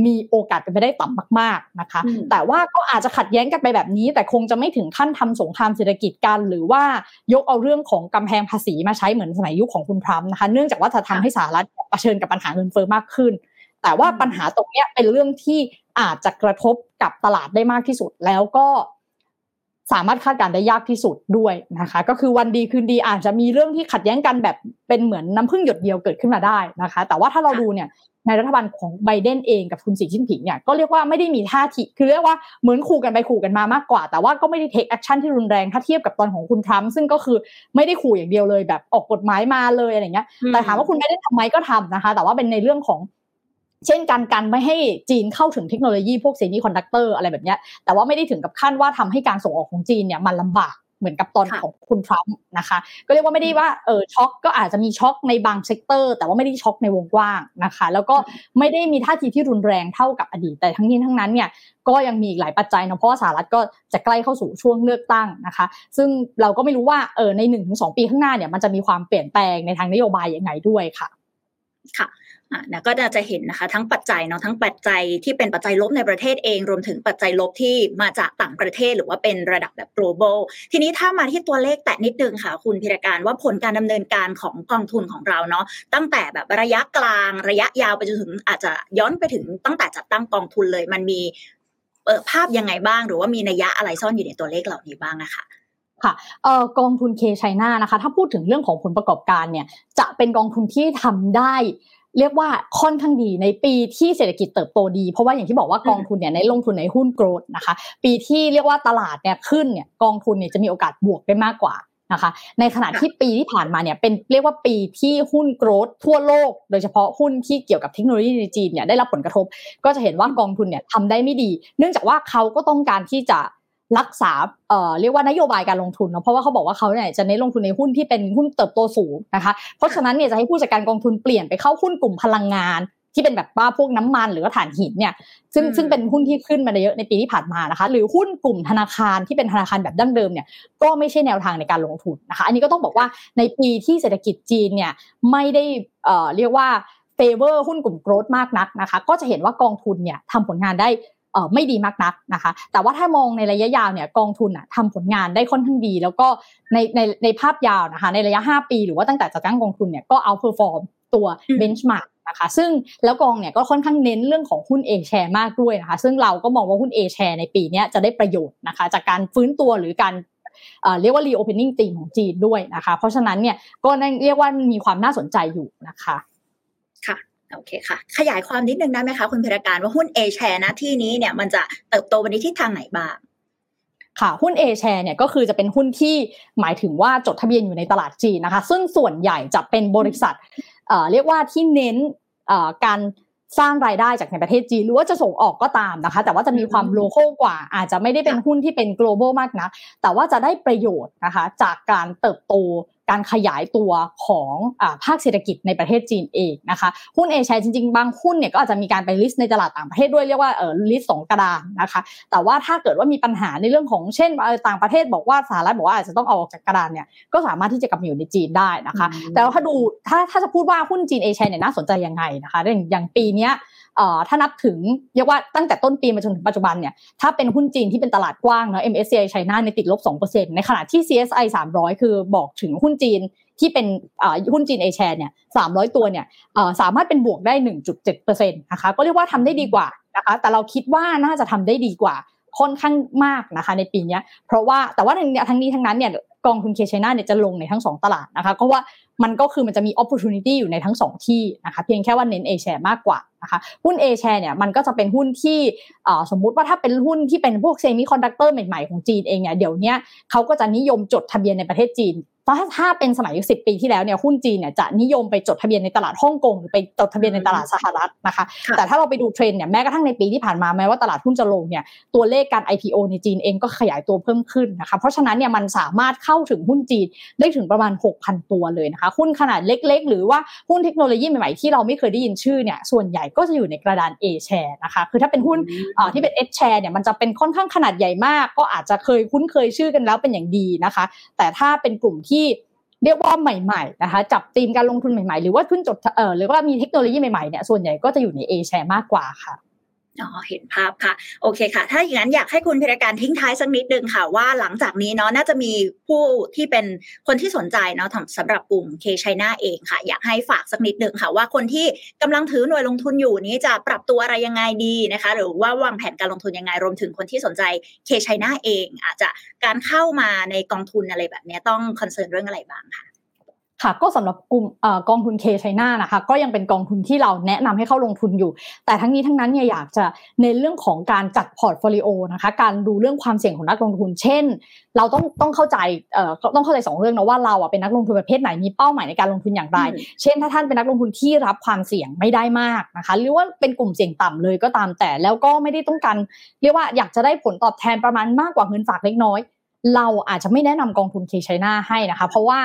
มีโอกาสเป็นไปได้ต่ำมาก ๆนะคะ แต่ว่าก็อาจจะขัดแย้งกันไปแบบนี้ แต่คงจะไม่ถึงขั้นทำสงครามเศรษฐกิจกัน หรือว่ายกเอาเรื่องของกำแพงภาษีมาใช้เหมือนสมัยยุคของคุณทรัมป์นะคะ เนื่องจากว่าจะทำให้สหรัฐเผชิญกับปัญหาเงินเฟ้อมากขึ้น แต่ว่าปัญหาตรงนี้เป็นเรื่องที่อาจจะกระทบกับตลาดได้มากที่สุด แล้วก็ สามารถคาดการได้ยากที่สุดด้วยนะคะ ก็คือวันดีคืนดีอาจจะมีเรื่องที่ขัดแย้งกันแบบเป็นเหมือนน้าพึ่งหยดเดียวเกิดขึ้นมาได้นะคะ แต่ว่าถ้าเราดูเนี่ยในรัฐบาลของไบเดนเองกับคุณสีจิ้นผิงเนี่ยก็เรียกว่าไม่ได้มีท่าทีคือเรียกว่าเหมือนขู่กันไปขู่กันมามากกว่า แต่ว่าก็ไม่ได้ take action ที่รุนแรงถ้าเทียบกับตอนของคุณทรัมป์ซึ่งก็คือไม่ได้ขู่อย่างเดียวเลยแบบออกกฎหมายมาเลยอะไรเงี้ยแต่ถามว่าคุณไม่ได้ทำไหมก็ทำนะคะ แต่ว่าเป็นในเรื่องของ เช่นการกันไม่ให้จีนเข้าถึงเทคโนโลยีพวกเซมิคอนดักเตอร์อะไรแบบนี้แต่ว่าไม่ได้ถึงกับขั้นว่าทำให้การส่งออกของจีนเนี่ยมันลำบากเหมือนกับตอนของคุณทรัมป์นะคะ ก็เรียกว่าไม่ได้ว่าเออช็อกก็อาจจะมีช็อกในบาง sector แต่ว่าไม่ได้ช็อกในวงกว้างนะคะ แล้วก็ไม่ได้มีท่าทีที่รุนแรงเท่ากับอดีตแต่ทั้งนี้ทั้งนั้นเนี่ยก็ยังมีอีกหลายปัจจัยนะเพราะว่าสหรัฐก็จะใกล้เข้าสู่ช่วงเลือกตั้งนะคะ ซึ่งเราก็ไม่รู้ว่าเออในหนึ่งถึงสองปีข้างหน้าเนี่ยมันจะมีความเปลี่ยนแปลงในทางนโยบายยังไงด้วยค่ะ ค่ะนะก็จะเห็นนะคะทั้งปัจจัยเนาะทั้งปัจจัยที่เป็นปัจจัยลบในประเทศเองรวมถึงปัจจัยลบที่มาจากต่างประเทศหรือว่าเป็นระดับแบบ global ทีนี้ถ้ามาที่ตัวเลขแตะนิดนึงค่ะ คุณพิรการว่าผลการดำเนินการของกองทุนของเราเนาะตั้งแต่แบบระยะกลางระยะยาวไปจนถึงอาจจะย้อนไปถึงตั้งแต่จัดตั้งกองทุนเลย มันมีภาพยังไงบ้าง หรือว่ามีนัยยะอะไรซ่อนอยู่ในตัวเลขเหล่านี้บ้างนะคะ ค่ะเอ่อกองทุนเคชัยนานะคะ ถ้าพูดถึงเรื่องของผลประกอบการเนี่ย จะเป็นกองทุนที่ทำได้ เรียกว่าค่อนข้างดีในปีที่เศรษฐกิจเติบโตดี เพราะว่าอย่างที่บอกว่ากองทุนเนี่ยในลงทุนในหุ้นโกรดนะคะ ปีที่เรียกว่าตลาดเนี่ยขึ้นเนี่ยกองทุนเนี่ยจะมีโอกาสบวกได้มากกว่านะคะ ในขณะที่ปีที่ผ่านมาเนี่ยเป็นเรียกว่าปีที่หุ้นโกรดทั่วโลก โดยเฉพาะหุ้นที่เกี่ยวกับเทคโนโลยีในจีนเนี่ยได้รับผลกระทบ ก็จะเห็นว่ากองทุนเนี่ยทำได้ไม่ดี เนื่องจากว่าเขาก็ต้องการที่จะ รักษาเอ่อเรียกว่านโยบายการลงทุนเนาะเพราะว่าเขาบอกว่าเขาเนี่ยจะเน้นลงทุนในหุ้นที่เป็นหุ้นเติบโตสูงนะคะ เพราะฉะนั้นเนี่ยจะให้ผู้จัดการกองทุนเปลี่ยนไปเข้าหุ้นกลุ่มพลังงาน ที่เป็นแบบว่าพวกน้ำมันหรือว่าถ่านหินเนี่ย ซึ่งซึ่งเป็นหุ้นที่ขึ้นมาเยอะในปีที่ผ่านมานะคะ หรือหุ้นกลุ่มธนาคารที่เป็นธนาคารแบบดั้งเดิมเนี่ยก็ไม่ใช่แนวทางในการลงทุนนะคะ อันนี้ก็ต้องบอกว่าในปีที่เศรษฐกิจจีนเนี่ยไม่ได้เอ่อเรียกว่า favor หุ้นกลุ่ม growth มากนักนะคะ ก็จะเห็นว่ากองทุนเนี่ยทำผลงานได้เออ ไม่ดีมากนักนะคะ แต่ว่าถ้ามองในระยะยาวเนี่ยกองทุนอะทำผลงานได้ค่อนข้างดี แล้วก็ในในในภาพยาวนะคะในระยะ 5 ปี หรือว่าตั้งแต่จัดตั้งกองทุนเนี่ยก็ outperform ตัว benchmark นะคะซึ่งแล้วกองเนี่ยก็ค่อนข้างเน้นเรื่องของหุ้น A share มากด้วยนะคะ ซึ่งเราก็มองว่าหุ้น A share ในปีนี้จะได้ประโยชน์นะคะ จากการฟื้นตัวหรือการเรียกว่า reopening ตีมของจีนด้วยนะคะ เพราะฉะนั้นเนี่ยก็เรียกว่ามีความน่าสนใจอยู่นะคะค่ะ โอเคค่ะ ขยายความนิดนึงได้ไหมคะคุณพิรการว่าหุ้น A share นะที่นี้เนี่ยมันจะเติบโตวันนี้ที่ทางไหนบ้างค่ะหุ้น A share เนี่ยก็คือจะเป็นหุ้นที่หมายถึงว่าจดทะเบียนอยู่ในตลาดจีนนะคะ ซึ่งส่วนใหญ่จะเป็นบริษัทเรียกว่าที่เน้นการสร้างรายได้จากในประเทศจีนหรือว่าจะส่งออกก็ตามนะคะ แต่ว่าจะมีความโลโก้กว่า อาจจะไม่ได้เป็นหุ้นที่เป็น global มากนะแต่ว่าจะได้ประโยชน์นะคะจากการเติบโต การขยายตัวของอภาคเศรษฐกิจในประเทศจีนเองนะคะหุ้น A share จริงๆ บางหุ้นเนี่ยก็อาจจะมีการไป list ในตลาดต่างประเทศด้วยเรียกว่าเออ list สองกระดานนะคะแต่ว่าถ้าเกิดว่ามีปัญหาในเรื่องของเช่นต่างประเทศบอกว่าสหรัฐบอกว่าอาจจะต้องเอาออกจากกระดานเนี่ยก็สามารถที่จะกลับมาอยู่ในจีนได้นะคะแต่ถ้าดูถ้าถ้าจะพูดว่าหุ้นจีน A share เนี่ยน่าสนใจยังไงนะคะอย่างปีนี้ถ้านับถึงเรียกว่าตั้งแต่ต้นปีมาจนถึงปัจจุบันเนี่ยถ้าเป็นหุ้นจีนที่เป็นตลาดกว้างเนาะ MSCI ไชน่าในติดลบ2%ในขณะที่ CSI 300 คือบอกถึงหุ้นจีนที่เป็นหุ้นจีนเอแชร์เนี่ยสามร้อยตัวเนี่ยสามารถเป็นบวกได้หนึ่งจุดเจ็ดเปอร์เซ็นต์นะคะก็เรียกว่าทำได้ดีกว่านะคะแต่เราคิดว่าน่าจะทำได้ดีกว่าค่อนข้างมากนะคะในปีนี้เพราะว่าแต่ว่าทั้งนี้ทั้งนี้ทั้งนั้นเนี่ยกองทุนเคชัยนาเนี่ยจะลงในทั้ง 2 ตลาดนะคะเพราะว่ามันก็คือมันจะมี opportunity อยู่ในทั้ง 2 ที่นะคะเพียงแค่ว่าเน้น A share มากกว่านะคะหุ้น A share เนี่ยมันก็จะเป็นหุ้นที่สมมุติว่าถ้าเป็นหุ้นที่เป็นพวกเซมิคอนดักเตอร์ใหม่ๆของจีนเองเนี่ยเดี๋ยวนี้เขาก็จะนิยมจดทะเบียนในประเทศจีน เพราะถ้าเป็นสมัยสิบปีที่แล้วเนี่ยหุ้นจีนเนี่ยจะนิยมไปจดทะเบียนในตลาดฮ่องกงหรือไปจดทะเบียนในตลาดสหรัฐนะคะ แต่ถ้าเราไปดูเทรนเนี่ยแม้กระทั่งในปีที่ผ่านมาแม้ว่าตลาดหุ้นจะลงเนี่ยตัวเลขการ IPO ในจีนเองก็ขยายตัวเพิ่มขึ้นนะคะเพราะฉะนั้นเนี่ยมันสามารถเข้าถึงหุ้นจีนได้ถึงประมาณ 6,000 ตัวเลยนะคะหุ้นขนาดเล็ก ๆ หรือว่าหุ้นเทคโนโลยีใหม่ๆที่เราไม่เคยได้ยินชื่อเนี่ยส่วนใหญ่ก็จะอยู่ในกระดาน A share นะคะคือถ้าเป็นหุ้นที่เป็น S share เนี่ยมันจะเป็นค่อนข้างขนาดใหญ่มาก ก็อาจจะเคยคุ้นเคยชื่อกันแล้วเป็นอย่างดีนะคะ แต่ถ้าเป็นกลุ่มที่เรียกว่าใหม่ๆนะคะจับธีมการลงทุนใหม่ๆ หรือว่าขึ้นจดเอ่อหรือว่ามีเทคโนโลยีใหม่ๆเนี่ยส่วนใหญ่ก็จะอยู่ในเอแช่มากกว่าค่ะ อ๋อเห็นภาพค่ะ โอเคค่ะ ถ้าอย่างนั้นอยากให้คุณพิรการทิ้งท้ายสักนิดนึงค่ะ ว่าหลังจากนี้เนาะน่าจะมีผู้ที่เป็นคนที่สนใจเนาะสำหรับกลุ่ม K-CHINA เองค่ะ อยากให้ฝากสักนิดนึงค่ะ ว่าคนที่กำลังถือหน่วยลงทุนอยู่นี้จะปรับตัวอะไรยังไงดีนะคะ หรือว่าวางแผนการลงทุนยังไงรวมถึงคนที่สนใจ K-CHINA เอง อาจจะการเข้ามาในกองทุนอะไรแบบนี้ต้อง concern เรื่องอะไรบ้างค่ะ ค่ะ ก็สำหรับกลุ่มกองทุน K-CHINA นะคะ ก็ยังเป็นกองทุนที่เราแนะนำให้เข้าลงทุนอยู่ แต่ทั้งนี้ทั้งนั้นเนี่ยอยากจะในเรื่องของการจัด portfolioนะคะ การดูเรื่องความเสี่ยงของนักลงทุน เช่น เราต้องต้องเข้าใจเอ่อต้องเข้าใจสองเรื่องนะว่าเราอะเป็นนักลงทุนประเภทไหนมีเป้าหมายในการลงทุนอย่างไร เช่น ถ้าท่านเป็นนักลงทุนที่รับความเสี่ยงไม่ได้มากนะคะ หรือว่าเป็นกลุ่มเสี่ยงต่ำเลยก็ตามแต่แล้วก็ไม่ได้ต้องการเรียกว่าอยากจะได้ผลตอบแทนประมาณมากกว่าเงินฝากเล็กน้อยเราอาจจะไม่แนะนำกองทุนเคชัยนาให้นะคะ เพราะว่า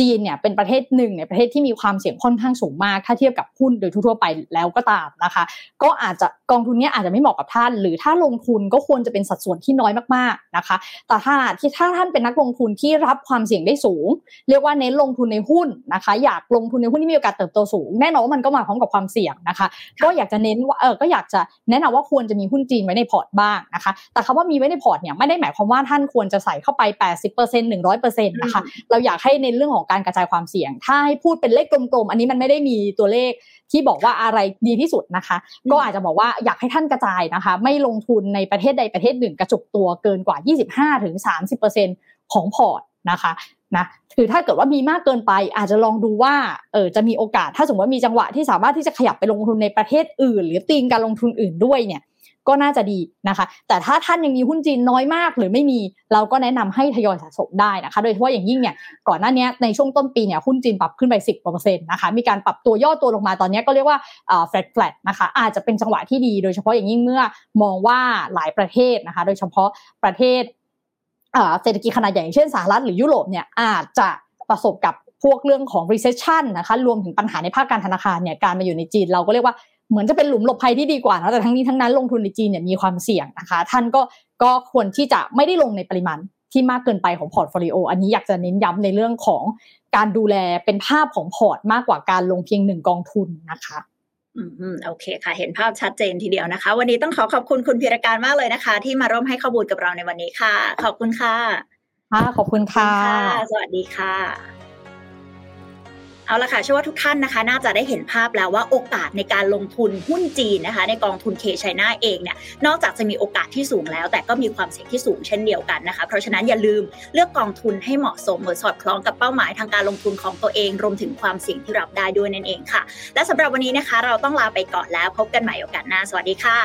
จีนเนี่ยเป็นประเทศหนึ่งในประเทศที่มีความเสี่ยงค่อนข้างสูงมาก ถ้าเทียบกับหุ้นโดยทั่วไปแล้วก็ตามนะคะ ก็อาจจะกองทุนนี้อาจจะไม่เหมาะกับท่าน หรือถ้าลงทุนก็ควรจะเป็นสัดส่วนที่น้อยมากๆนะคะ แต่ถ้าที่ถ้าท่านเป็นนักลงทุนที่รับความเสี่ยงได้สูง เรียกว่าเน้นลงทุนในหุ้นนะคะ อยากลงทุนในหุ้นที่มีโอกาสเติบโตสูงแน่นอนว่ามันก็มาพร้อมกับความเสี่ยงนะคะ ก็อยากจะเน้นว่าเออก็อยากจะแนะนำว่าควรจะมีหุ้นจีนไว้ในพอร์ตบ้างนะคะ แต่คำว่ามีไว้ในพอร์ตเนี่ยไม่ได้หมายความว่าท่านควรจะใส่เข้าไป 80% 100%นะคะเราอยากให้ในเรื่องของการกระจายความเสี่ยง ถ้าให้พูดเป็นเลขกลมๆ อันนี้มันไม่ได้มีตัวเลขที่บอกว่าอะไรดีที่สุดนะคะ ก็อาจจะบอกว่าอยากให้ท่านกระจายนะคะ ไม่ลงทุนในประเทศใดประเทศหนึ่งกระจุกตัวเกินกว่า 25-30%ของพอร์ตนะคะนะคือถ้าเกิดว่ามีมากเกินไปอาจจะลองดูว่าเออจะมีโอกาสถ้าสมมติว่ามีจังหวะที่สามารถที่จะขยับไปลงทุนในประเทศอื่น หรือตีมการลงทุนอื่นด้วยเนี่ย ก็น่าจะดีนะคะ แต่ถ้าท่านยังมีหุ้นจีนน้อยมากหรือไม่มี เราก็แนะนำให้ทยอยสะสมได้นะคะ โดยเฉพาะอย่างยิ่งเนี่ยก่อนหน้านี้ในช่วงต้นปีเนี่ยหุ้นจีนปรับขึ้นไป 10กว่าเปอร์เซ็นต์นะคะมีการปรับตัวย่อตัวลงมาตอนนี้ก็เรียกว่าแฟลตแฟลตนะคะอาจจะเป็นจังหวะที่ดีโดยเฉพาะอย่างยิ่งเมื่อมองว่าหลายประเทศนะคะ โดยเฉพาะประเทศเศรษฐกิจขนาดใหญ่เช่นสหรัฐหรือยุโรปเนี่ยอาจจะประสบกับพวกเรื่องของ recession นะคะรวมถึงปัญหาในภาคการธนาคารเนี่ยการมาอยู่ในจีนเราก็เรียกว่า เหมือนจะเป็นหลุมหลบภัยที่ดีกว่านะแต่ทั้งนี้ทั้งนั้นลงทุนในจีนเนี่ยมีความเสี่ยงนะคะ ท่านก็ก็ควรที่จะไม่ได้ลงในปริมาณที่มากเกินไปของ portfolio อันนี้อยากจะเน้นย้ำในเรื่องของการดูแลเป็นภาพของพอร์ตมากกว่าการลงเพียงหนึ่งกองทุนนะคะอืมโอเคค่ะ เห็นภาพชัดเจนทีเดียวนะคะ วันนี้ต้องขอขอบคุณคุณพิรการมากเลยนะคะ ที่มาร่วมให้ข้อมูลกับเราในวันนี้ค่ะ ขอบคุณค่ะ ค่ะ ขอบคุณค่ะ สวัสดีค่ะ เอาละค่ะเชื่อว่าทุกท่านนะคะ น่าจะได้เห็นภาพแล้วว่าโอกาสในการลงทุนหุ้นจีนนะคะ ในกองทุน K-CHINA เองเนี่ยนอกจากจะมีโอกาสที่สูงแล้ว แต่ก็มีความเสี่ยงที่สูงเช่นเดียวกันนะคะ เพราะฉะนั้นอย่าลืมเลือกกองทุนให้เหมาะสมเหมือนสอดคล้องกับเป้าหมายทางการลงทุนของตัวเอง รวมถึงความเสี่ยงที่รับได้ด้วยนั่นเองค่ะ และสำหรับวันนี้นะคะ เราต้องลาไปก่อนแล้วพบกันใหม่โอกาสหน้าสวัสดีค่ะ